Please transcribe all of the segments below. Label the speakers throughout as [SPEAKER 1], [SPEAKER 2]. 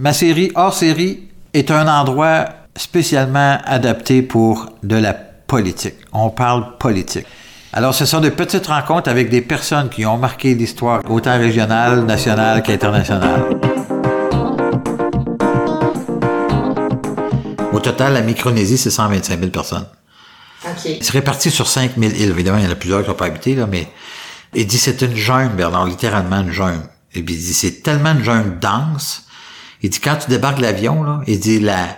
[SPEAKER 1] Ma série hors série est un endroit spécialement adapté pour de la politique. On parle politique. Alors, ce sont de petites rencontres avec des personnes qui ont marqué l'histoire, autant régionale, nationale qu'internationale. Au total, la Micronésie, c'est 125 000 personnes.
[SPEAKER 2] OK.
[SPEAKER 1] C'est réparti sur 5 000 îles. Évidemment, il y en a plusieurs qui n'ont pas habité, là, mais il dit c'est une jungle, Bernard, littéralement une jungle. Et puis il dit c'est tellement une jungle dense. Il dit quand tu débarques de l'avion, là, il dit la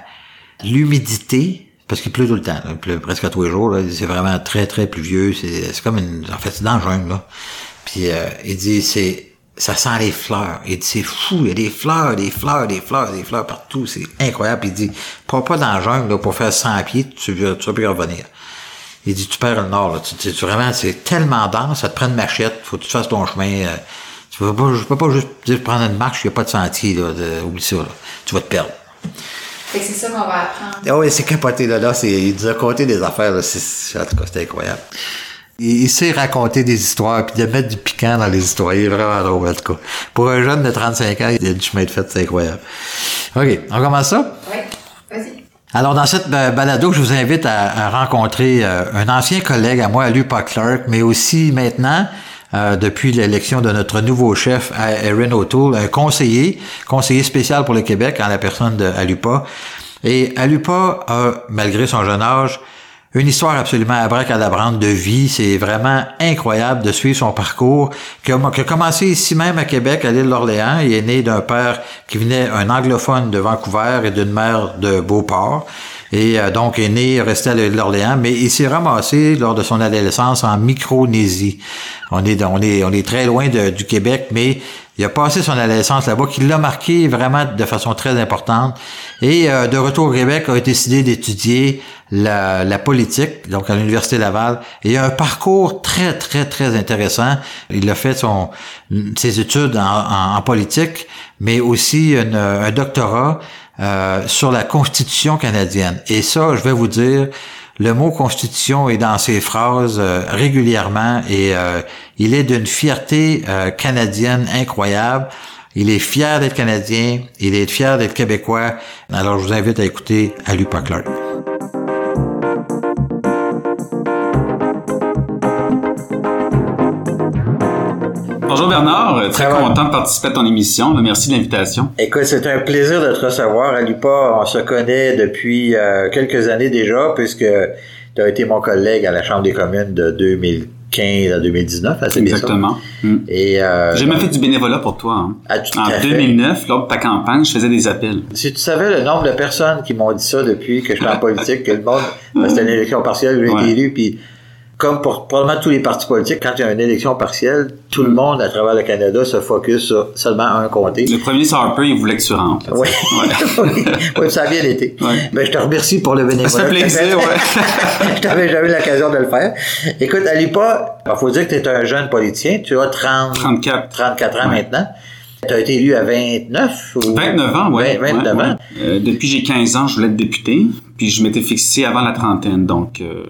[SPEAKER 1] l'humidité, parce qu'il pleut tout le temps, là, il pleut presque tous les jours, c'est vraiment très, très pluvieux. C'est, c'est comme une. En fait, c'est dans la jungle, là. Puis euh, il dit c'est. Ça sent les fleurs. Il dit c'est fou, il y a des fleurs, des fleurs, des fleurs, des fleurs partout. C'est incroyable. Puis il dit, pas pas dans la jungle là, pour faire 100 pieds, tu, tu vas plus revenir. Il dit, tu perds le nord, là. Tu, tu- tu- vraiment, c'est tellement dense, ça te prend une machette, faut que tu fasses ton chemin. euh, peux je peux pas juste dire prendre une marche, il n'y a pas de sentier, là. de- oublie ça, là. Tu vas te perdre.
[SPEAKER 2] Fait que c'est ça qu'on va apprendre.
[SPEAKER 1] Ah oui, c'est capoté, là. là c'est, il nous a conté des affaires, là. C'est, en tout cas, c'était incroyable. Il, il sait raconter des histoires, puis de mettre du piquant dans les histoires. Il est vraiment drôle, en tout cas. Pour un jeune de 35 ans, il y a du chemin de fait, c'est incroyable. OK, on commence ça?
[SPEAKER 2] Oui, vas-y.
[SPEAKER 1] Alors, dans cette euh, balado, je vous invite à, à rencontrer euh, un ancien collègue à moi, Lupa Clark, mais aussi maintenant, euh, depuis l'élection de notre nouveau chef, à- Erin O'Toole, un conseiller, conseiller spécial pour le Québec, en la personne de. Et Alupa a, malgré son jeune âge, une histoire absolument abracadabrante de vie. C'est vraiment incroyable de suivre son parcours, qui a commencé ici même à Québec, à l'île d'Orléans. Il est né d'un père qui venait, un anglophone de Vancouver et d'une mère de Beauport. Et euh, donc est né, resté à l'île d'Orléans, mais il s'est ramassé lors de son adolescence en Micronésie. On est, on est, on est très loin du Québec, mais il a passé son adolescence là-bas, qui l'a marqué vraiment de façon très importante. Et euh, de retour au Québec, a décidé d'étudier la, la politique, donc à l'Université Laval. Et il a un parcours très, très, très intéressant. Il a fait son, ses études en, en- politique, mais aussi un doctorat euh, sur la Constitution canadienne. Et ça, je vais vous dire, le mot constitution est dans ses phrases euh, régulièrement et euh, il est d'une fierté euh, canadienne incroyable. Il est fier d'être canadien, il est fier d'être québécois. Alors je vous invite à écouter Alupa Clark.
[SPEAKER 3] Bonjour Bernard, Euh, très content de participer à ton émission. Merci de l'invitation.
[SPEAKER 1] Écoute, c'est un plaisir de te recevoir. Alupa, on se connaît depuis euh, quelques années déjà, puisque tu as été mon collègue à la Chambre des communes de 2015 à 2019. hein, c'est bien ça?
[SPEAKER 3] Exactement. Mm.
[SPEAKER 1] Et euh,
[SPEAKER 3] J'ai même fait du bénévolat pour toi. hein.
[SPEAKER 1] Ah, tout
[SPEAKER 3] en
[SPEAKER 1] à fait.
[SPEAKER 3] 2009, lors de ta campagne, je faisais des appels.
[SPEAKER 1] Si tu savais le nombre de personnes qui m'ont dit ça depuis que je suis en politique, que le monde, c'était une élection partielle, j'ai
[SPEAKER 3] Ouais.
[SPEAKER 1] été élu, puis comme pour probablement tous les partis politiques, quand il y a une élection partielle, tout le monde à travers le Canada se focus sur seulement un comté.
[SPEAKER 3] Le premier ministre Harper, il voulait que tu rentres.
[SPEAKER 1] Oui. Oui, oui, ça a bien été. Ben, je te remercie pour le bénévolat.
[SPEAKER 3] Ça fait plaisir, ouais.
[SPEAKER 1] je t'avais jamais eu l'occasion de le faire. Écoute, Alipa, il faut dire que tu es un jeune politicien. Tu as 30,
[SPEAKER 3] 34.
[SPEAKER 1] 34 ans
[SPEAKER 3] Ouais.
[SPEAKER 1] maintenant. Tu as été élu à 29 ou...
[SPEAKER 3] 29 ans.
[SPEAKER 1] 20, 29
[SPEAKER 3] ouais,
[SPEAKER 1] ans.
[SPEAKER 3] ouais. Euh, depuis j'ai 15 ans, je voulais être député, puis je m'étais fixé avant la trentaine, donc euh,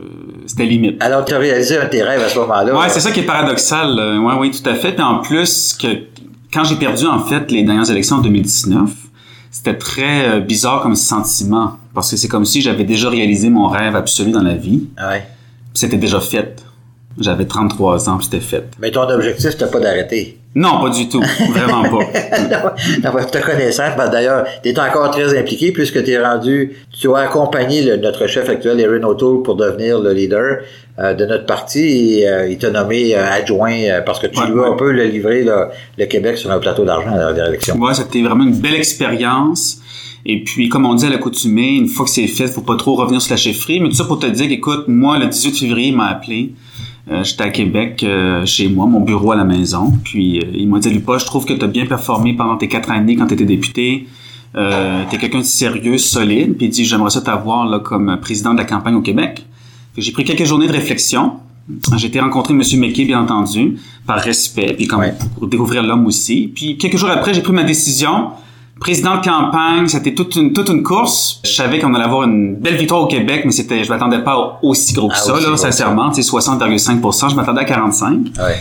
[SPEAKER 3] c'était limite.
[SPEAKER 1] Alors, tu as réalisé un tes rêves à ce moment-là.
[SPEAKER 3] Ouais, c'est ça qui est paradoxal. euh, ouais, oui, tout à fait. Puis en plus, que quand j'ai perdu en fait les dernières élections en 2019, c'était très bizarre comme sentiment parce que c'est comme si j'avais déjà réalisé mon rêve absolu dans la vie.
[SPEAKER 1] Ouais.
[SPEAKER 3] C'était déjà fait. J'avais 33 ans, puis c'était fait.
[SPEAKER 1] Mais ton objectif, c'était pas d'arrêter.
[SPEAKER 3] Non, pas du tout, vraiment pas.
[SPEAKER 1] non, non, te connaissant, d'ailleurs, tu es encore très impliqué puisque tu es rendu, tu as accompagné le- notre chef actuel, Erin O'Toole, pour devenir le leader euh, de notre parti et euh, il t'a nommé euh, adjoint parce que tu
[SPEAKER 3] Ouais,
[SPEAKER 1] veux
[SPEAKER 3] ouais.
[SPEAKER 1] un peu le livrer le, le Québec sur un plateau d'argent à la élection.
[SPEAKER 3] Ouais, c'était vraiment une belle expérience. Et puis, comme on dit à l'accoutumée, une fois que c'est fait, faut pas trop revenir sur la chefferie. Mais tout ça pour te dire qu'écoute, moi, le 18 février, il m'a appelé. Euh, J'étais à Québec, euh, chez moi, mon bureau à la maison. Puis, euh, il m'a dit, Lupa, je trouve que tu as bien performé pendant tes quatre années quand tu étais député. Euh, tu es quelqu'un de sérieux, solide. Puis, il dit, j'aimerais ça t'avoir là, comme président de la campagne au Québec. J'ai pris quelques journées de réflexion. J'ai été rencontrer M. McKay, bien entendu, par respect, puis comme
[SPEAKER 1] Ouais.
[SPEAKER 3] pour découvrir l'homme aussi. Puis quelques jours après, j'ai pris ma décision. Président de campagne, c'était toute une, toute une course. Je savais qu'on allait avoir une belle victoire au Québec, mais c'était, je m'attendais pas aussi gros que
[SPEAKER 1] Ah,
[SPEAKER 3] ça,
[SPEAKER 1] aussi
[SPEAKER 3] là, sincèrement. C'est 60,5% Je m'attendais à 45
[SPEAKER 1] Ouais.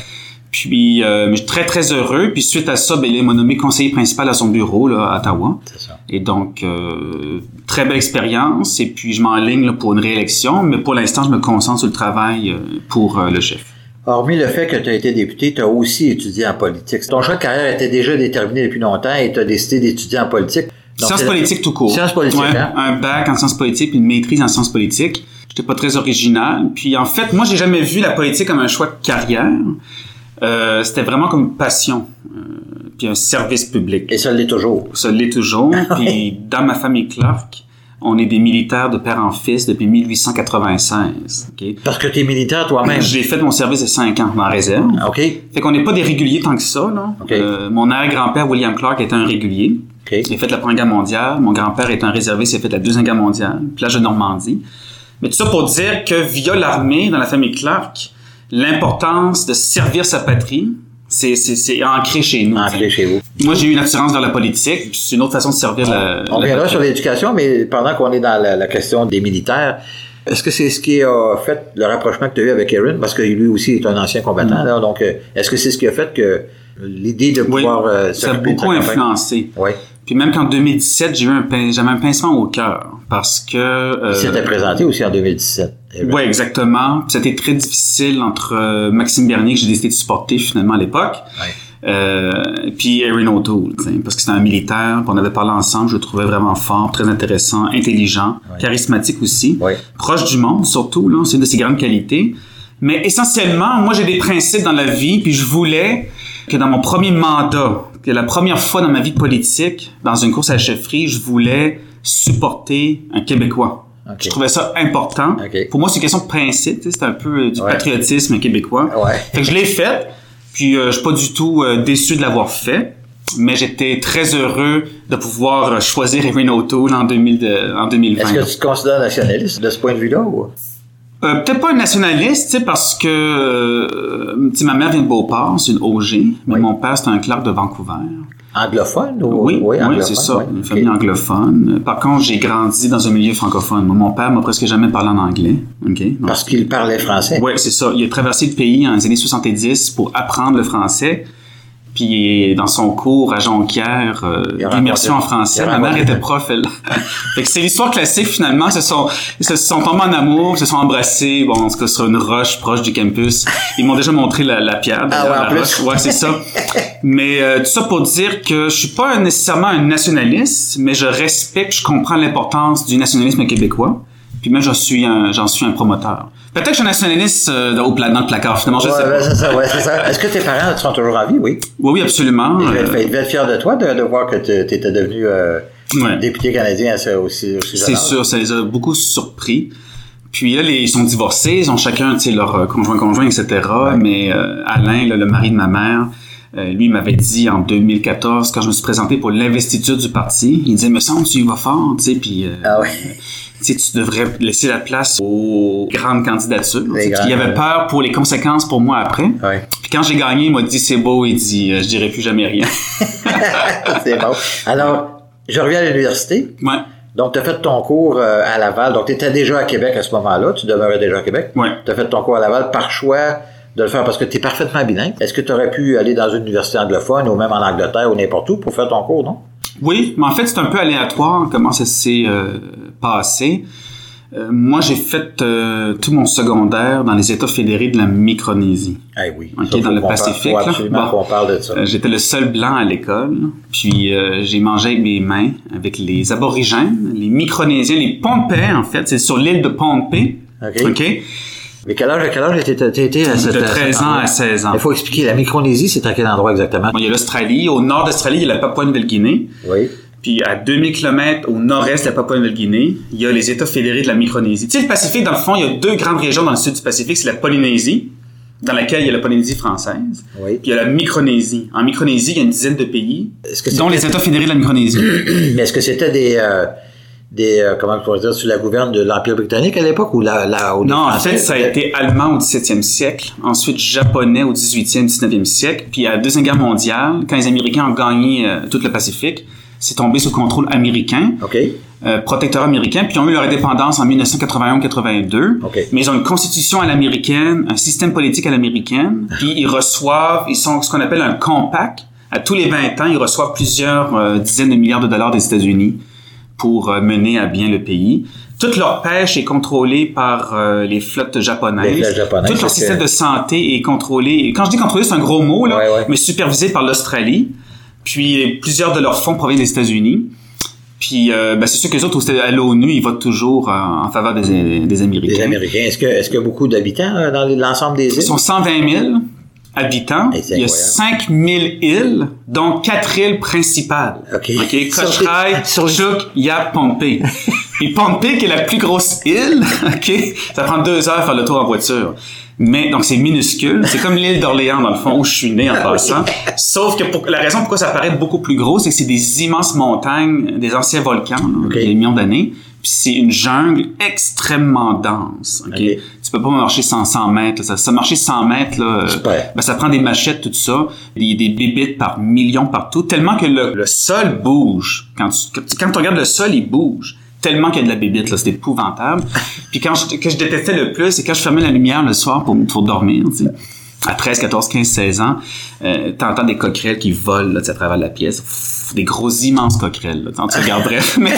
[SPEAKER 3] Puis, euh, je suis très, très heureux. Puis suite à ça, ben, il m'a nommé conseiller principal à son bureau, là, à Ottawa.
[SPEAKER 1] C'est ça.
[SPEAKER 3] Et donc, euh, très belle expérience. Et puis, je m'enligne pour une réélection, mais pour l'instant, je me concentre sur le travail euh, pour euh, le chef.
[SPEAKER 1] Hormis le fait que tu as été député, tu as aussi étudié en politique. Ton choix de carrière était déjà déterminé depuis longtemps et tu as décidé d'étudier en politique. Donc,
[SPEAKER 3] sciences politiques tout court.
[SPEAKER 1] Sciences politiques,
[SPEAKER 3] Ouais,
[SPEAKER 1] hein?
[SPEAKER 3] Un bac en sciences politiques, puis une maîtrise en sciences politiques. J'étais pas très original. Puis en fait, moi, j'ai jamais vu la politique comme un choix de carrière. Euh, C'était vraiment comme une passion, euh, puis un service public.
[SPEAKER 1] Et ça l'est toujours.
[SPEAKER 3] Ça l'est toujours. Puis dans ma famille Clark, on est des militaires de père en fils depuis 1896. ok?
[SPEAKER 1] Parce que tu es militaire toi-même.
[SPEAKER 3] J'ai fait mon service de 5 ans dans la réserve.
[SPEAKER 1] OK.
[SPEAKER 3] Fait qu'on n'est pas des réguliers tant que ça. Là.
[SPEAKER 1] Ok.
[SPEAKER 3] Euh, mon arrière-grand-père, William Clark, était un régulier.
[SPEAKER 1] OK.
[SPEAKER 3] Il a fait la Première Guerre mondiale. Mon grand-père est un réserviste, il a fait la Deuxième Guerre mondiale. Plage de Normandie. Mais tout ça pour dire que via l'armée, dans la famille Clark, l'importance de servir sa patrie, c'est, c'est, c'est ancré chez nous.
[SPEAKER 1] Ancré chez vous.
[SPEAKER 3] Moi, j'ai eu une attirance vers la politique, c'est une autre façon de servir la,
[SPEAKER 1] On
[SPEAKER 3] patrie.
[SPEAKER 1] sur l'éducation, mais pendant qu'on est dans la, la question des militaires, est-ce que c'est ce qui a fait le rapprochement que tu as eu avec Aaron? Parce que lui aussi est un ancien combattant, là, donc euh, est-ce que c'est ce qui a fait que l'idée de
[SPEAKER 3] Mm. Oui,
[SPEAKER 1] pouvoir euh,
[SPEAKER 3] ça a beaucoup influencé.
[SPEAKER 1] Oui.
[SPEAKER 3] Puis même qu'en 2017, j'ai eu un j'avais un pincement au cœur parce que euh,
[SPEAKER 1] Il s'était présenté aussi en 2017. Aaron.
[SPEAKER 3] Ouais, exactement. C'était très difficile entre euh, Maxime Bernier que j'ai décidé de supporter finalement à l'époque.
[SPEAKER 1] Ouais.
[SPEAKER 3] Euh, puis Erin O'Toole, parce que c'était un militaire, on avait parlé ensemble, je le trouvais vraiment fort, très intéressant, intelligent,
[SPEAKER 1] Ouais.
[SPEAKER 3] charismatique aussi,
[SPEAKER 1] Ouais.
[SPEAKER 3] proche du monde surtout, là, c'est une de ses grandes qualités. Mais essentiellement, moi j'ai des principes dans la vie, puis je voulais que dans mon premier mandat, que la première fois dans ma vie politique, dans une course à la chefferie, je voulais supporter un Québécois. Je trouvais ça important. Pour moi, c'est une question de principe. C'est un peu euh, du
[SPEAKER 1] Ouais.
[SPEAKER 3] patriotisme québécois.
[SPEAKER 1] Ouais.
[SPEAKER 3] Fait que je l'ai fait. Puis euh, je suis pas du tout euh, déçu de l'avoir fait. Mais j'étais très heureux de pouvoir euh, choisir Erin O'Toole en, 2000 de- en 2020.
[SPEAKER 1] Est-ce que tu te considères nationaliste de ce point de vue-là? Ou?
[SPEAKER 3] Euh, Peut-être pas un nationaliste, parce que euh, ma mère vient de Beauport, c'est une OG, mais
[SPEAKER 1] Oui.
[SPEAKER 3] mon père, c'est un clerc de Vancouver.
[SPEAKER 1] Anglophone? Ou...
[SPEAKER 3] Oui, oui,
[SPEAKER 1] anglophone,
[SPEAKER 3] c'est ça, une famille anglophone. Par contre, j'ai grandi dans un milieu francophone. Mon père m'a presque jamais parlé en anglais. Donc,
[SPEAKER 1] Parce qu'il parlait français.
[SPEAKER 3] Ouais, c'est ça. Il a traversé le pays dans les années 70 pour apprendre le français. Puis dans son cours à Jonquière, euh, d'immersion en français, ma mère était prof. Elle. fait que c'est l'histoire classique finalement. Ils se sont, ils se sont tombés en amour, ils se sont embrassés. Bon, en tout cas sur une roche proche du campus. Ils m'ont déjà montré la, la pierre.
[SPEAKER 1] Ah ouais,
[SPEAKER 3] la
[SPEAKER 1] plus.
[SPEAKER 3] roche. Ouais, c'est ça. Mais euh, tout ça pour dire que je suis pas nécessairement un nationaliste, mais je respecte, je comprends l'importance du nationalisme québécois. Puis moi, j'en suis un, j'en suis un promoteur. Peut-être que je suis nationaliste euh, au pla- dans le placard, finalement, je
[SPEAKER 1] Ouais,
[SPEAKER 3] sais pas.
[SPEAKER 1] c'est ça, ouais, c'est ça. Est-ce que tes parents sont toujours en vie? Oui.
[SPEAKER 3] Oui, oui, absolument.
[SPEAKER 1] Ils devaient être,
[SPEAKER 3] Euh,
[SPEAKER 1] ils devaient être fiers de toi de, de voir que tu étais devenu euh,
[SPEAKER 3] ouais.
[SPEAKER 1] député canadien à ce- aussi, aussi jeune
[SPEAKER 3] C'est
[SPEAKER 1] âge.
[SPEAKER 3] sûr, ça les a beaucoup surpris. Puis là, les, ils sont divorcés, ils ont chacun, tu sais, leur euh, conjoint, conjoint, etc. Mais euh, Alain, là, le mari de ma mère, euh, lui, il m'avait dit en 2014, quand je me suis présenté pour l'investiture du parti, il disait, me semble, tu y vas fort, tu sais, puis... euh,
[SPEAKER 1] Ah oui.
[SPEAKER 3] Tu sais, tu devrais laisser la place aux grandes candidatures. Tu sais,
[SPEAKER 1] grandes,
[SPEAKER 3] Il avait peur pour les conséquences pour moi après.
[SPEAKER 1] Ouais.
[SPEAKER 3] Puis quand j'ai gagné, il m'a dit c'est beau, il dit euh, je dirai plus jamais rien.
[SPEAKER 1] c'est bon. Alors, je reviens à l'université.
[SPEAKER 3] ouais,
[SPEAKER 1] Donc, tu as fait ton cours euh, à Laval. Donc, tu étais déjà à Québec à ce moment-là. Tu demeurais déjà à Québec.
[SPEAKER 3] ouais.
[SPEAKER 1] Tu as fait ton cours à Laval par choix de le faire parce que tu es parfaitement bilingue. Est-ce que tu aurais pu aller dans une université anglophone ou même en Angleterre ou n'importe où pour faire ton cours, non?
[SPEAKER 3] Oui, mais en fait c'est un peu aléatoire comment ça s'est euh, passé. Euh, moi, j'ai fait euh, tout mon secondaire dans les États fédérés de la Micronésie.
[SPEAKER 1] Eh oui.
[SPEAKER 3] Dans le
[SPEAKER 1] parle-
[SPEAKER 3] Pacifique,
[SPEAKER 1] faut
[SPEAKER 3] là.
[SPEAKER 1] absolument
[SPEAKER 3] Bon.
[SPEAKER 1] qu'on parle de ça.
[SPEAKER 3] Euh, J'étais le seul blanc à l'école, puis euh, j'ai mangé avec mes mains avec les aborigènes, les Micronésiens, les Pohnpei en fait, c'est sur l'île de Pohnpei.
[SPEAKER 1] OK.
[SPEAKER 3] OK?
[SPEAKER 1] Mais quel âge, à quel âge étais-tu à cette
[SPEAKER 3] De 13 ans à 16 ans.
[SPEAKER 1] Il faut expliquer. La Micronésie, c'est à quel endroit exactement?
[SPEAKER 3] Bon, il y a l'Australie. Au nord d'Australie, il y a la Papouasie-Nouvelle-Guinée.
[SPEAKER 1] Oui.
[SPEAKER 3] Puis à 2000 km au nord-est de la Papouasie-Nouvelle-Guinée, il y a les États fédérés de la Micronésie. Tu sais, le Pacifique, dans le fond, il y a deux grandes régions dans le sud du Pacifique. C'est la Polynésie, dans laquelle il y a la Polynésie française.
[SPEAKER 1] Oui.
[SPEAKER 3] Puis il y a la Micronésie. En Micronésie, il y a une dizaine de pays,
[SPEAKER 1] que
[SPEAKER 3] dont les États fédérés de la Micronésie.
[SPEAKER 1] Mais est-ce que c'était des, euh, des euh, comment pourrait dire, sous la gouverne de l'Empire britannique à l'époque ou la, la ou les
[SPEAKER 3] Non, en fait, ça a été allemand au 17e siècle, ensuite japonais au 18e, 19e siècle, puis à la Deuxième Guerre mondiale, quand les Américains ont gagné euh, tout le Pacifique, c'est tombé sous contrôle américain,
[SPEAKER 1] OK.
[SPEAKER 3] euh, protectorat américain, puis ils ont eu leur indépendance en 1981-82.
[SPEAKER 1] OK.
[SPEAKER 3] Mais ils ont une constitution à l'américaine, un système politique à l'américaine, puis ils reçoivent, ils sont ce qu'on appelle un compact À tous les 20 ans, ils reçoivent plusieurs euh, dizaines de milliards de dollars des États-Unis pour euh, mener à bien le pays. Toute leur pêche est contrôlée par euh, les flottes japonaises.
[SPEAKER 1] Les japonaises,
[SPEAKER 3] Tout leur système
[SPEAKER 1] que-
[SPEAKER 3] de santé est contrôlé. Quand je dis contrôlé, c'est un gros mot, là,
[SPEAKER 1] Ouais, ouais.
[SPEAKER 3] mais supervisé par l'Australie. Puis plusieurs de leurs fonds proviennent des États-Unis. Puis euh, ben, c'est sûr que les autres, au- à l'ONU, ils votent toujours en faveur des, des Américains.
[SPEAKER 1] Les Américains. Est-ce que, y a beaucoup d'habitants dans l'ensemble des îles?
[SPEAKER 3] Ils sont 120 000 habitants.
[SPEAKER 1] C'est
[SPEAKER 3] Il y a
[SPEAKER 1] incroyable.
[SPEAKER 3] 5 000 îles, dont quatre îles principales.
[SPEAKER 1] OK.
[SPEAKER 3] OK?
[SPEAKER 1] Sur les-
[SPEAKER 3] Cocheray,
[SPEAKER 1] sur les-
[SPEAKER 3] Chuuk, Yap, Pohnpei. Et Pohnpei, qui est la plus grosse île, OK? Ça prend deux heures à faire le tour en voiture. Mais, donc, c'est minuscule. C'est comme l'île d'Orléans, dans le fond, où je suis né en passant. Sauf que pour, la raison pourquoi ça paraît beaucoup plus gros, c'est que c'est des immenses montagnes, des anciens volcans, là, des millions d'années. Puis c'est une jungle extrêmement dense. OK? Tu peux pas marcher 100, 100 mètres. Ça, ça marcher 100 mètres, là, euh,
[SPEAKER 1] Super.
[SPEAKER 3] ben, ça prend des machettes, tout ça, des, des bébites par millions partout, tellement que le, le sol bouge. Quand tu, quand tu- regardes le sol, il bouge. Tellement qu'il y a de la bébite, là, c'est épouvantable. Puis quand je, que je détestais le plus, c'est quand je fermais la lumière le soir pour, pour dormir, tu sais. À 13, 14, 15, 16 ans, euh, t'entends des coquerelles qui volent, là, tu sais, à travers la pièce. Des gros immenses coquerelles, là. Tu regarderais. Mais,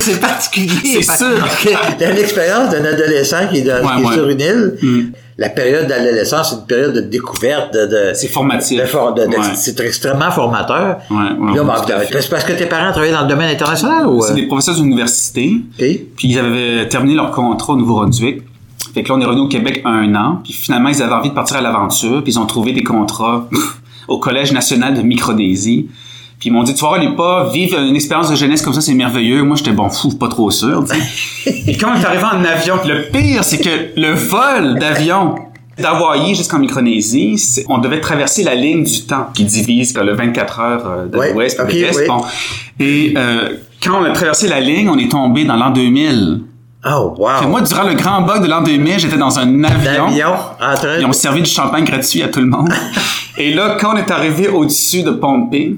[SPEAKER 1] C'est particulier.
[SPEAKER 3] C'est sûr.
[SPEAKER 1] T'as l'expérience d'un adolescent qui est, dans-
[SPEAKER 3] Ouais,
[SPEAKER 1] qui est
[SPEAKER 3] ouais.
[SPEAKER 1] sur une île.
[SPEAKER 3] Mm.
[SPEAKER 1] La période d'adolescence, c'est une période de découverte, de, de,
[SPEAKER 3] c'est formatif.
[SPEAKER 1] de for- de- de-
[SPEAKER 3] Ouais.
[SPEAKER 1] c'est extrêmement formateur. C'est parce que tes parents travaillaient dans le domaine international ou?
[SPEAKER 3] C'est
[SPEAKER 1] euh?
[SPEAKER 3] des professeurs d'université. Puis ils avaient terminé leur contrat au Nouveau-Brunswick. Fait que là, on est revenu au Québec un an. Puis finalement, ils avaient envie de partir à l'aventure. Puis ils ont trouvé des contrats au Collège national de Microdésie. Puis ils m'ont dit, tu vas voir, les pas, vivre une expérience de jeunesse comme ça, c'est merveilleux. Moi, j'étais bon fou, pas trop sûr. tu sais. Et quand on est arrivé en avion, le pire, c'est que le vol d'avion d'Hawaï jusqu'en Micronésie, on devait traverser la ligne du temps qui divise comme le 24 heures euh, de l'Ouest et
[SPEAKER 1] ok,
[SPEAKER 3] de l'Est.
[SPEAKER 1] oui.
[SPEAKER 3] Bon. Et euh, quand on a traversé la ligne, on est tombé dans l'an 2000.
[SPEAKER 1] Oh, wow.
[SPEAKER 3] Fait moi, durant le grand bug de l'an 2000, j'étais dans un avion.
[SPEAKER 1] En train
[SPEAKER 3] Ils ont servi du champagne gratuit à tout le monde. Et là, quand on est arrivé au-dessus de Pohnpei,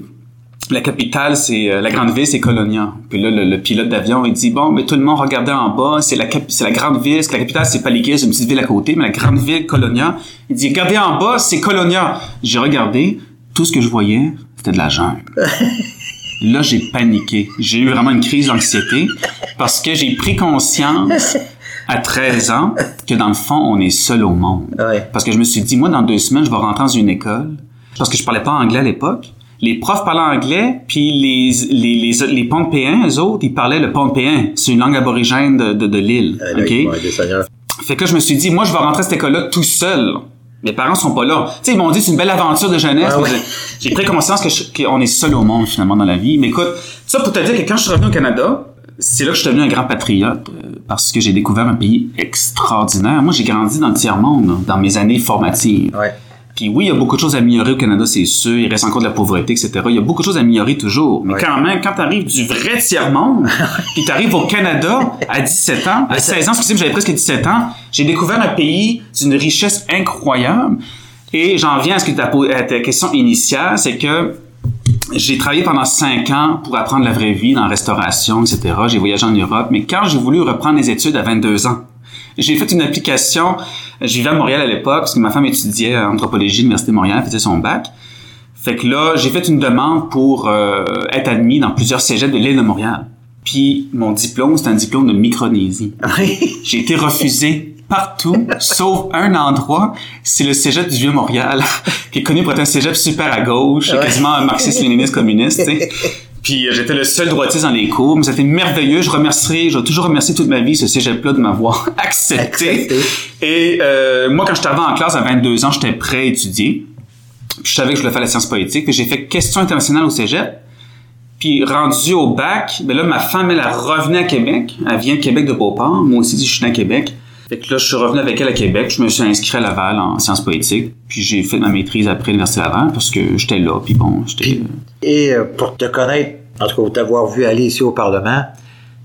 [SPEAKER 3] la capitale, c'est euh, la grande ville, c'est Colonia. Puis là, le, le pilote d'avion, il dit bon, mais tout le monde regardait en bas, c'est la c'est la grande ville, parce que la capitale c'est Palikir, c'est une petite ville à côté, mais la grande ville Colonia. Il dit regardez en bas, c'est Colonia. J'ai regardé, tout ce que je voyais, c'était de la jungle. Là, j'ai paniqué. J'ai eu vraiment une crise d'anxiété parce que j'ai pris conscience à 13 ans que dans le fond, on est seul au monde.
[SPEAKER 1] Ouais.
[SPEAKER 3] Parce que je me suis dit, moi, dans deux semaines, je vais rentrer dans une école. Parce que je parlais pas anglais à l'époque. Les profs parlaient anglais, puis les, les, les, les Pohnpéens, eux autres, ils parlaient le Pohnpéen. C'est une langue aborigène de, de, de l'île.
[SPEAKER 1] Là,
[SPEAKER 3] OK?
[SPEAKER 1] ouais, des seigneurs.
[SPEAKER 3] Fait que là, je me suis dit, moi, je vais rentrer à cette école-là tout seul. Mes parents sont pas là. Tu sais, ils m'ont dit, c'est une belle aventure de jeunesse.
[SPEAKER 1] Ah ouais.
[SPEAKER 3] j'ai- pris conscience qu'on est seul au monde, finalement, dans la vie. Mais écoute, ça pour te dire que quand je suis revenu au Canada, c'est là que je suis devenu un grand patriote, euh, parce que j'ai découvert un pays extraordinaire. Moi, j'ai grandi dans le tiers-monde, dans mes années formatives.
[SPEAKER 1] Ouais.
[SPEAKER 3] Puis oui, il y a beaucoup de choses à améliorer au Canada, c'est sûr. Il reste encore de la pauvreté, etc. Il y a beaucoup de choses à améliorer toujours. Mais
[SPEAKER 1] Ouais.
[SPEAKER 3] quand même, quand t'arrives du vrai tiers-monde, puis t'arrives au Canada à 17 ans, à 16 ans, excusez-moi, j'avais presque 17 ans, j'ai découvert un pays d'une richesse incroyable. Et j'en viens à ce que à ta question initiale, c'est que j'ai travaillé pendant cinq ans pour apprendre la vraie vie dans la restauration, etc. J'ai voyagé en Europe, mais quand j'ai voulu reprendre les études à 22 ans, j'ai fait une application. Je vivais à Montréal à l'époque parce que ma femme étudiait anthropologie à l'Université de Montréal, faisait son bac. Fait que là, j'ai fait une demande pour euh, être admis dans plusieurs cégeps de l'île de Montréal. Puis mon diplôme, c'est un diplôme de Micronésie. J'ai été refusé partout, sauf un endroit, c'est le cégep du Vieux-Montréal, qui est connu pour être un cégep super à gauche,
[SPEAKER 1] Ouais.
[SPEAKER 3] quasiment un marxiste-léniniste communiste. Puis euh, j'étais le seul droitier dans les cours, mais c'était merveilleux. Je remercierai, je vais toujours remercier toute ma vie ce cégep-là de m'avoir accepté.
[SPEAKER 1] Accepté.
[SPEAKER 3] Et euh, moi, quand j'étais arrivé en classe à 22 ans, j'étais prêt à étudier. Puis je savais que je voulais faire la science politique. Puis j'ai fait question internationale au cégep. Puis rendu au bac, ben là, ma femme, elle, elle revenait à Québec. Elle vient de Québec de Beauport. Moi aussi, je suis né à Québec. Fait que là, je suis revenu avec elle à Québec. Je me suis inscrit à Laval en sciences politiques. Puis j'ai fait ma maîtrise après l'Université Laval parce que j'étais là. Puis bon, j'étais...
[SPEAKER 1] Et euh, pour te connaître, en tout cas, pour t'avoir vu aller ici au Parlement,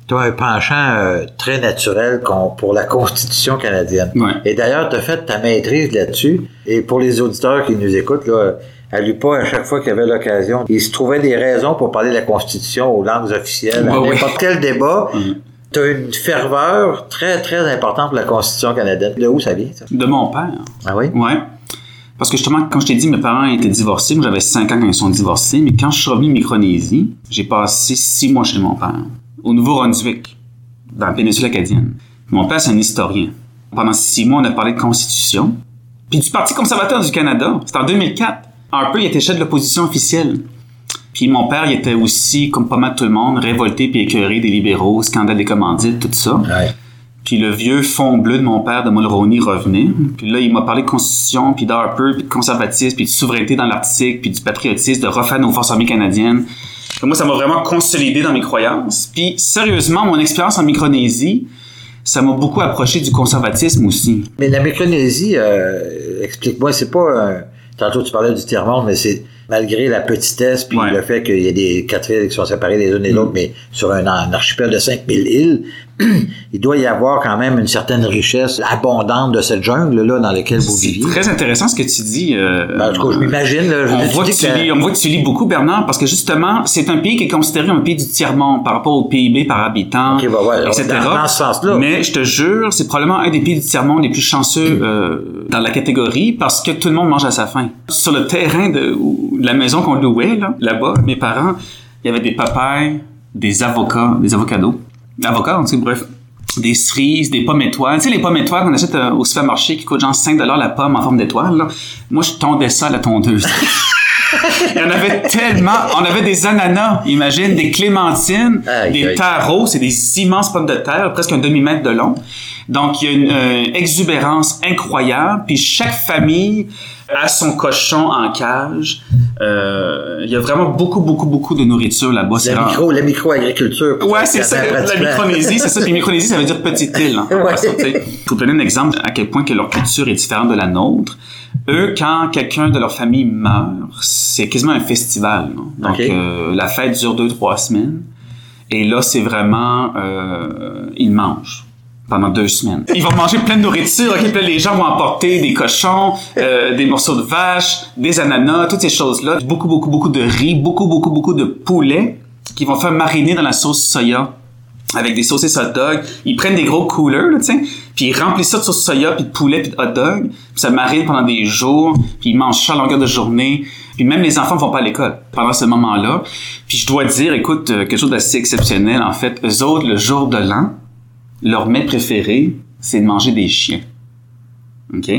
[SPEAKER 1] tu as un penchant euh, très naturel pour la Constitution canadienne.
[SPEAKER 3] Ouais.
[SPEAKER 1] Et d'ailleurs, tu as fait ta maîtrise là-dessus. Et pour les auditeurs qui nous écoutent, là, elle pas à chaque fois qu'il y avait l'occasion. Il se trouvait des raisons pour parler de la Constitution aux langues officielles, à
[SPEAKER 3] Ouais, ouais.
[SPEAKER 1] n'importe quel débat. Tu as une ferveur très, très importante pour la Constitution canadienne. De où ça vient, ça?
[SPEAKER 3] De mon père.
[SPEAKER 1] Ah oui?
[SPEAKER 3] Ouais. Parce que justement, quand je t'ai dit, mes parents étaient divorcés, moi j'avais 5 ans quand ils sont divorcés, mais quand je suis revenu de Micronésie, j'ai passé 6 mois chez mon père, au Nouveau-Brunswick, dans la péninsule acadienne. Mon père, c'est un historien. Pendant 6 mois, on a parlé de constitution, puis du Parti conservateur du Canada. C'était en 2004. Un peu, il était chef de l'opposition officielle. Puis mon père, il était aussi, comme pas mal tout le monde, révolté puis écœuré des libéraux, scandale des commandites, tout ça.
[SPEAKER 1] Ouais.
[SPEAKER 3] Puis le vieux fond bleu de mon père de Mulroney revenait. Puis là, il m'a parlé de constitution, puis d'Harper, puis de conservatisme, puis de souveraineté dans l'Arctique, puis du patriotisme, de refaire nos forces armées canadiennes. Puis moi, ça m'a vraiment consolidé dans mes croyances. Puis sérieusement, mon expérience en Micronésie, ça m'a beaucoup approché du conservatisme aussi.
[SPEAKER 1] Mais la Micronésie, euh, explique-moi, c'est pas... euh, tantôt, tu parlais du tiers-monde, mais c'est malgré la petitesse, puis
[SPEAKER 3] Ouais.
[SPEAKER 1] le fait qu'il y a des quatre îles qui sont séparées les unes et l'autres, mais sur un, un archipel de 5000 îles, il doit y avoir quand même une certaine richesse abondante de cette jungle-là dans laquelle vous
[SPEAKER 3] C'est
[SPEAKER 1] viviez.
[SPEAKER 3] très intéressant ce que tu dis. euh,
[SPEAKER 1] Ben, en tout cas, je m'imagine. là, je
[SPEAKER 3] on voit, que tu lis, on voit que tu lis beaucoup, Bernard, parce que justement, c'est un pays qui est considéré un pays du tiers-monde par rapport au PIB par habitant,
[SPEAKER 1] Ok, bah ouais,
[SPEAKER 3] etc.
[SPEAKER 1] dans- ce sens-là.
[SPEAKER 3] Mais je te jure, c'est probablement un des pays du tiers-monde les plus chanceux euh, dans la catégorie parce que tout le monde mange à sa faim. Sur le terrain de, où- de la maison qu'on louait, là, là-bas, mes parents, il y avait des papayes, des avocats, des avocados, avocats, tu sais, bref, des cerises, des pommes étoiles. Tu sais, les pommes étoiles qu'on achète euh, au supermarché qui coûtent genre 5 la pomme en forme d'étoile. Moi, je tondais ça à la tondeuse. Il y en avait tellement. On avait des ananas, imagine, des clémentines,
[SPEAKER 1] Aïe,
[SPEAKER 3] des
[SPEAKER 1] aïe.
[SPEAKER 3] tarots, c'est des immenses pommes de terre, presque un demi-mètre de long. Donc, il y a une euh, exubérance incroyable. Puis chaque famille a son cochon en cage. Euh, il y a vraiment beaucoup, beaucoup, beaucoup de nourriture là-bas.
[SPEAKER 1] La micro, la micro-agriculture.
[SPEAKER 3] Ouais, c'est ça, la. Micronésie, c'est ça. Puis Micronésie, ça veut dire petite île. hein.
[SPEAKER 1] Ouais.
[SPEAKER 3] Pour donner un exemple à quel point que leur culture est différente de la nôtre, eux, quand quelqu'un de leur famille meurt, c'est quasiment un festival. non? Donc, euh, la fête dure deux, trois semaines. Et là, c'est vraiment... Euh, ils mangent pendant deux semaines. Ils vont manger plein de nourriture. ok? Puis là, les gens vont emporter des cochons, euh, des morceaux de vache, des ananas, toutes ces choses-là. Beaucoup, beaucoup, beaucoup de riz, beaucoup, beaucoup, beaucoup de poulet qui vont faire mariner dans la sauce soya avec des saucisses hot dog. Ils prennent des gros coolers, là, puis ils remplissent ça de sauce soya, puis de poulet, puis de hot dog. Puis ça marine pendant des jours, puis ils mangent ça à longueur de journée. Puis même les enfants vont pas à l'école pendant ce moment-là. Puis je dois dire, écoute, euh, quelque chose d'assez exceptionnel, en fait. Eux autres, le jour de l'an, leur mets préféré, c'est de manger des chiens. OK?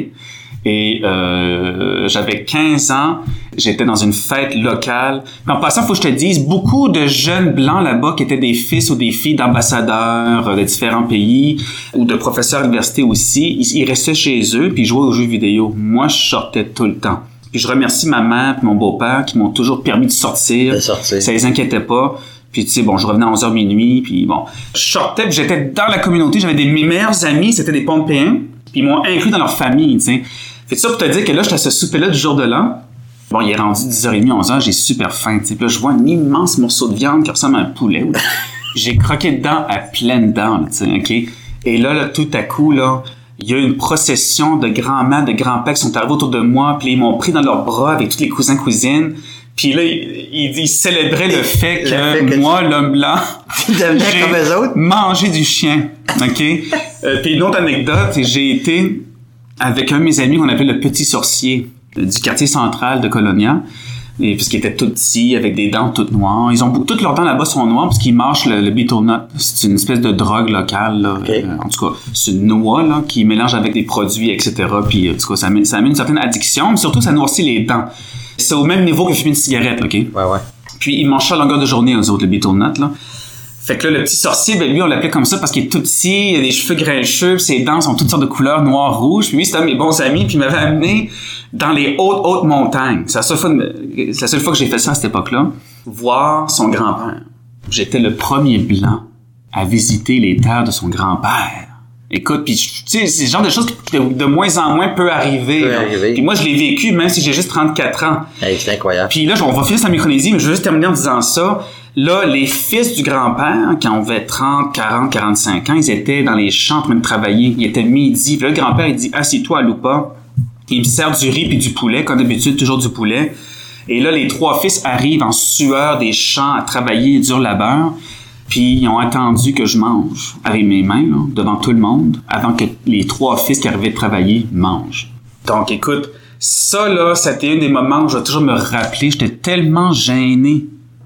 [SPEAKER 3] Et euh, j'avais 15 ans, j'étais dans une fête locale. Puis en passant, faut que je te dise, beaucoup de jeunes blancs là-bas qui étaient des fils ou des filles d'ambassadeurs euh, de différents pays ou de professeurs à l'université aussi, ils, ils restaient chez eux puis ils jouaient aux jeux vidéo. Moi, je sortais tout le temps. Puis je remercie ma mère et mon beau-père qui m'ont toujours permis de sortir.
[SPEAKER 1] De sortir.
[SPEAKER 3] Ça les inquiétait pas. Puis tu sais, bon, je revenais à 11h minuit, puis bon. Je sortais, puis j'étais dans la communauté, j'avais des mes meilleurs amis, c'était des Pompéens, puis ils m'ont inclus dans leur famille, tu sais. Fait ça pour te dire que là, j'étais à ce souper-là du jour de l'an. Bon, il est rendu 10h30, 11h, j'ai super faim, tu sais. Puis là, je vois un immense morceau de viande qui ressemble à un poulet. j'ai croqué dedans à pleines dents, tu sais, OK? Et là, là, tout à coup, là, il y a une procession de grands-mères, de grands-pères qui sont arrivés autour de moi, puis ils m'ont pris dans leurs bras avec tous les cousins cousines. Puis là, ils- ils célébraient le fait
[SPEAKER 1] Le
[SPEAKER 3] que,
[SPEAKER 1] fait que
[SPEAKER 3] moi, l'homme blanc, j'ai
[SPEAKER 1] comme eux autres.
[SPEAKER 3] mangé du chien. OK? Euh, puis une autre anecdote, j'ai été avec un de mes amis qu'on appelle le petit sorcier du quartier central de Colonia. Et puisqu'il était tout petit, avec des dents toutes noires. Ils ont toutes leurs dents là-bas sont noires parce qu'ils mangent le, le nut. C'est une espèce de drogue locale. Là. Euh, en tout cas, c'est une noix là, qui mélange avec des produits, etc. Puis en tout cas, ça amène, ça amène une certaine addiction, mais surtout ça noircit les dents. C'est au même niveau que fumer une cigarette, OK?
[SPEAKER 1] Ouais, ouais.
[SPEAKER 3] Puis ils mangent ça à longueur de journée, eux autres, le beetle nut, là. Fait que là, le petit sorcier, ben lui, on l'appelait comme ça parce qu'il est tout petit, il a des cheveux grincheux, puis ses dents sont toutes sortes de couleurs, noir, rouge. Puis lui, c'était un de mes bons amis, puis il m'avait amené dans les hautes, hautes montagnes. C'est la seule fois, de- c'est la seule fois que j'ai fait ça à cette époque-là. Voir son grand-père. J'étais le premier blanc à visiter les terres de son grand-père. Écoute, puis tu sais, c'est le genre de choses qui de, de moins en moins peut arriver.
[SPEAKER 1] Peut arriver.
[SPEAKER 3] Puis moi, je l'ai vécu, même si j'ai juste 34 ans.
[SPEAKER 1] Hey, c'est incroyable.
[SPEAKER 3] Puis là, on va finir sa Micronésie, mais je veux juste terminer en disant ça. Là, les fils du grand-père, quand on avait 30, 40, 45 ans, ils étaient dans les champs en train de travailler. Il était midi. Puis là, le grand-père, il dit, assieds-toi à Loupa. Il me sert du riz puis du poulet, comme d'habitude, toujours du poulet. Et là, les trois fils arrivent en sueur des champs à travailler dur labeur. Puis ils ont attendu que je mange avec mes mains, là, devant tout le monde, avant que les trois fils qui arrivaient de travailler mangent. Donc, écoute, Ça, là, c'était un des moments où je vais toujours me rappeler. J'étais tellement gêné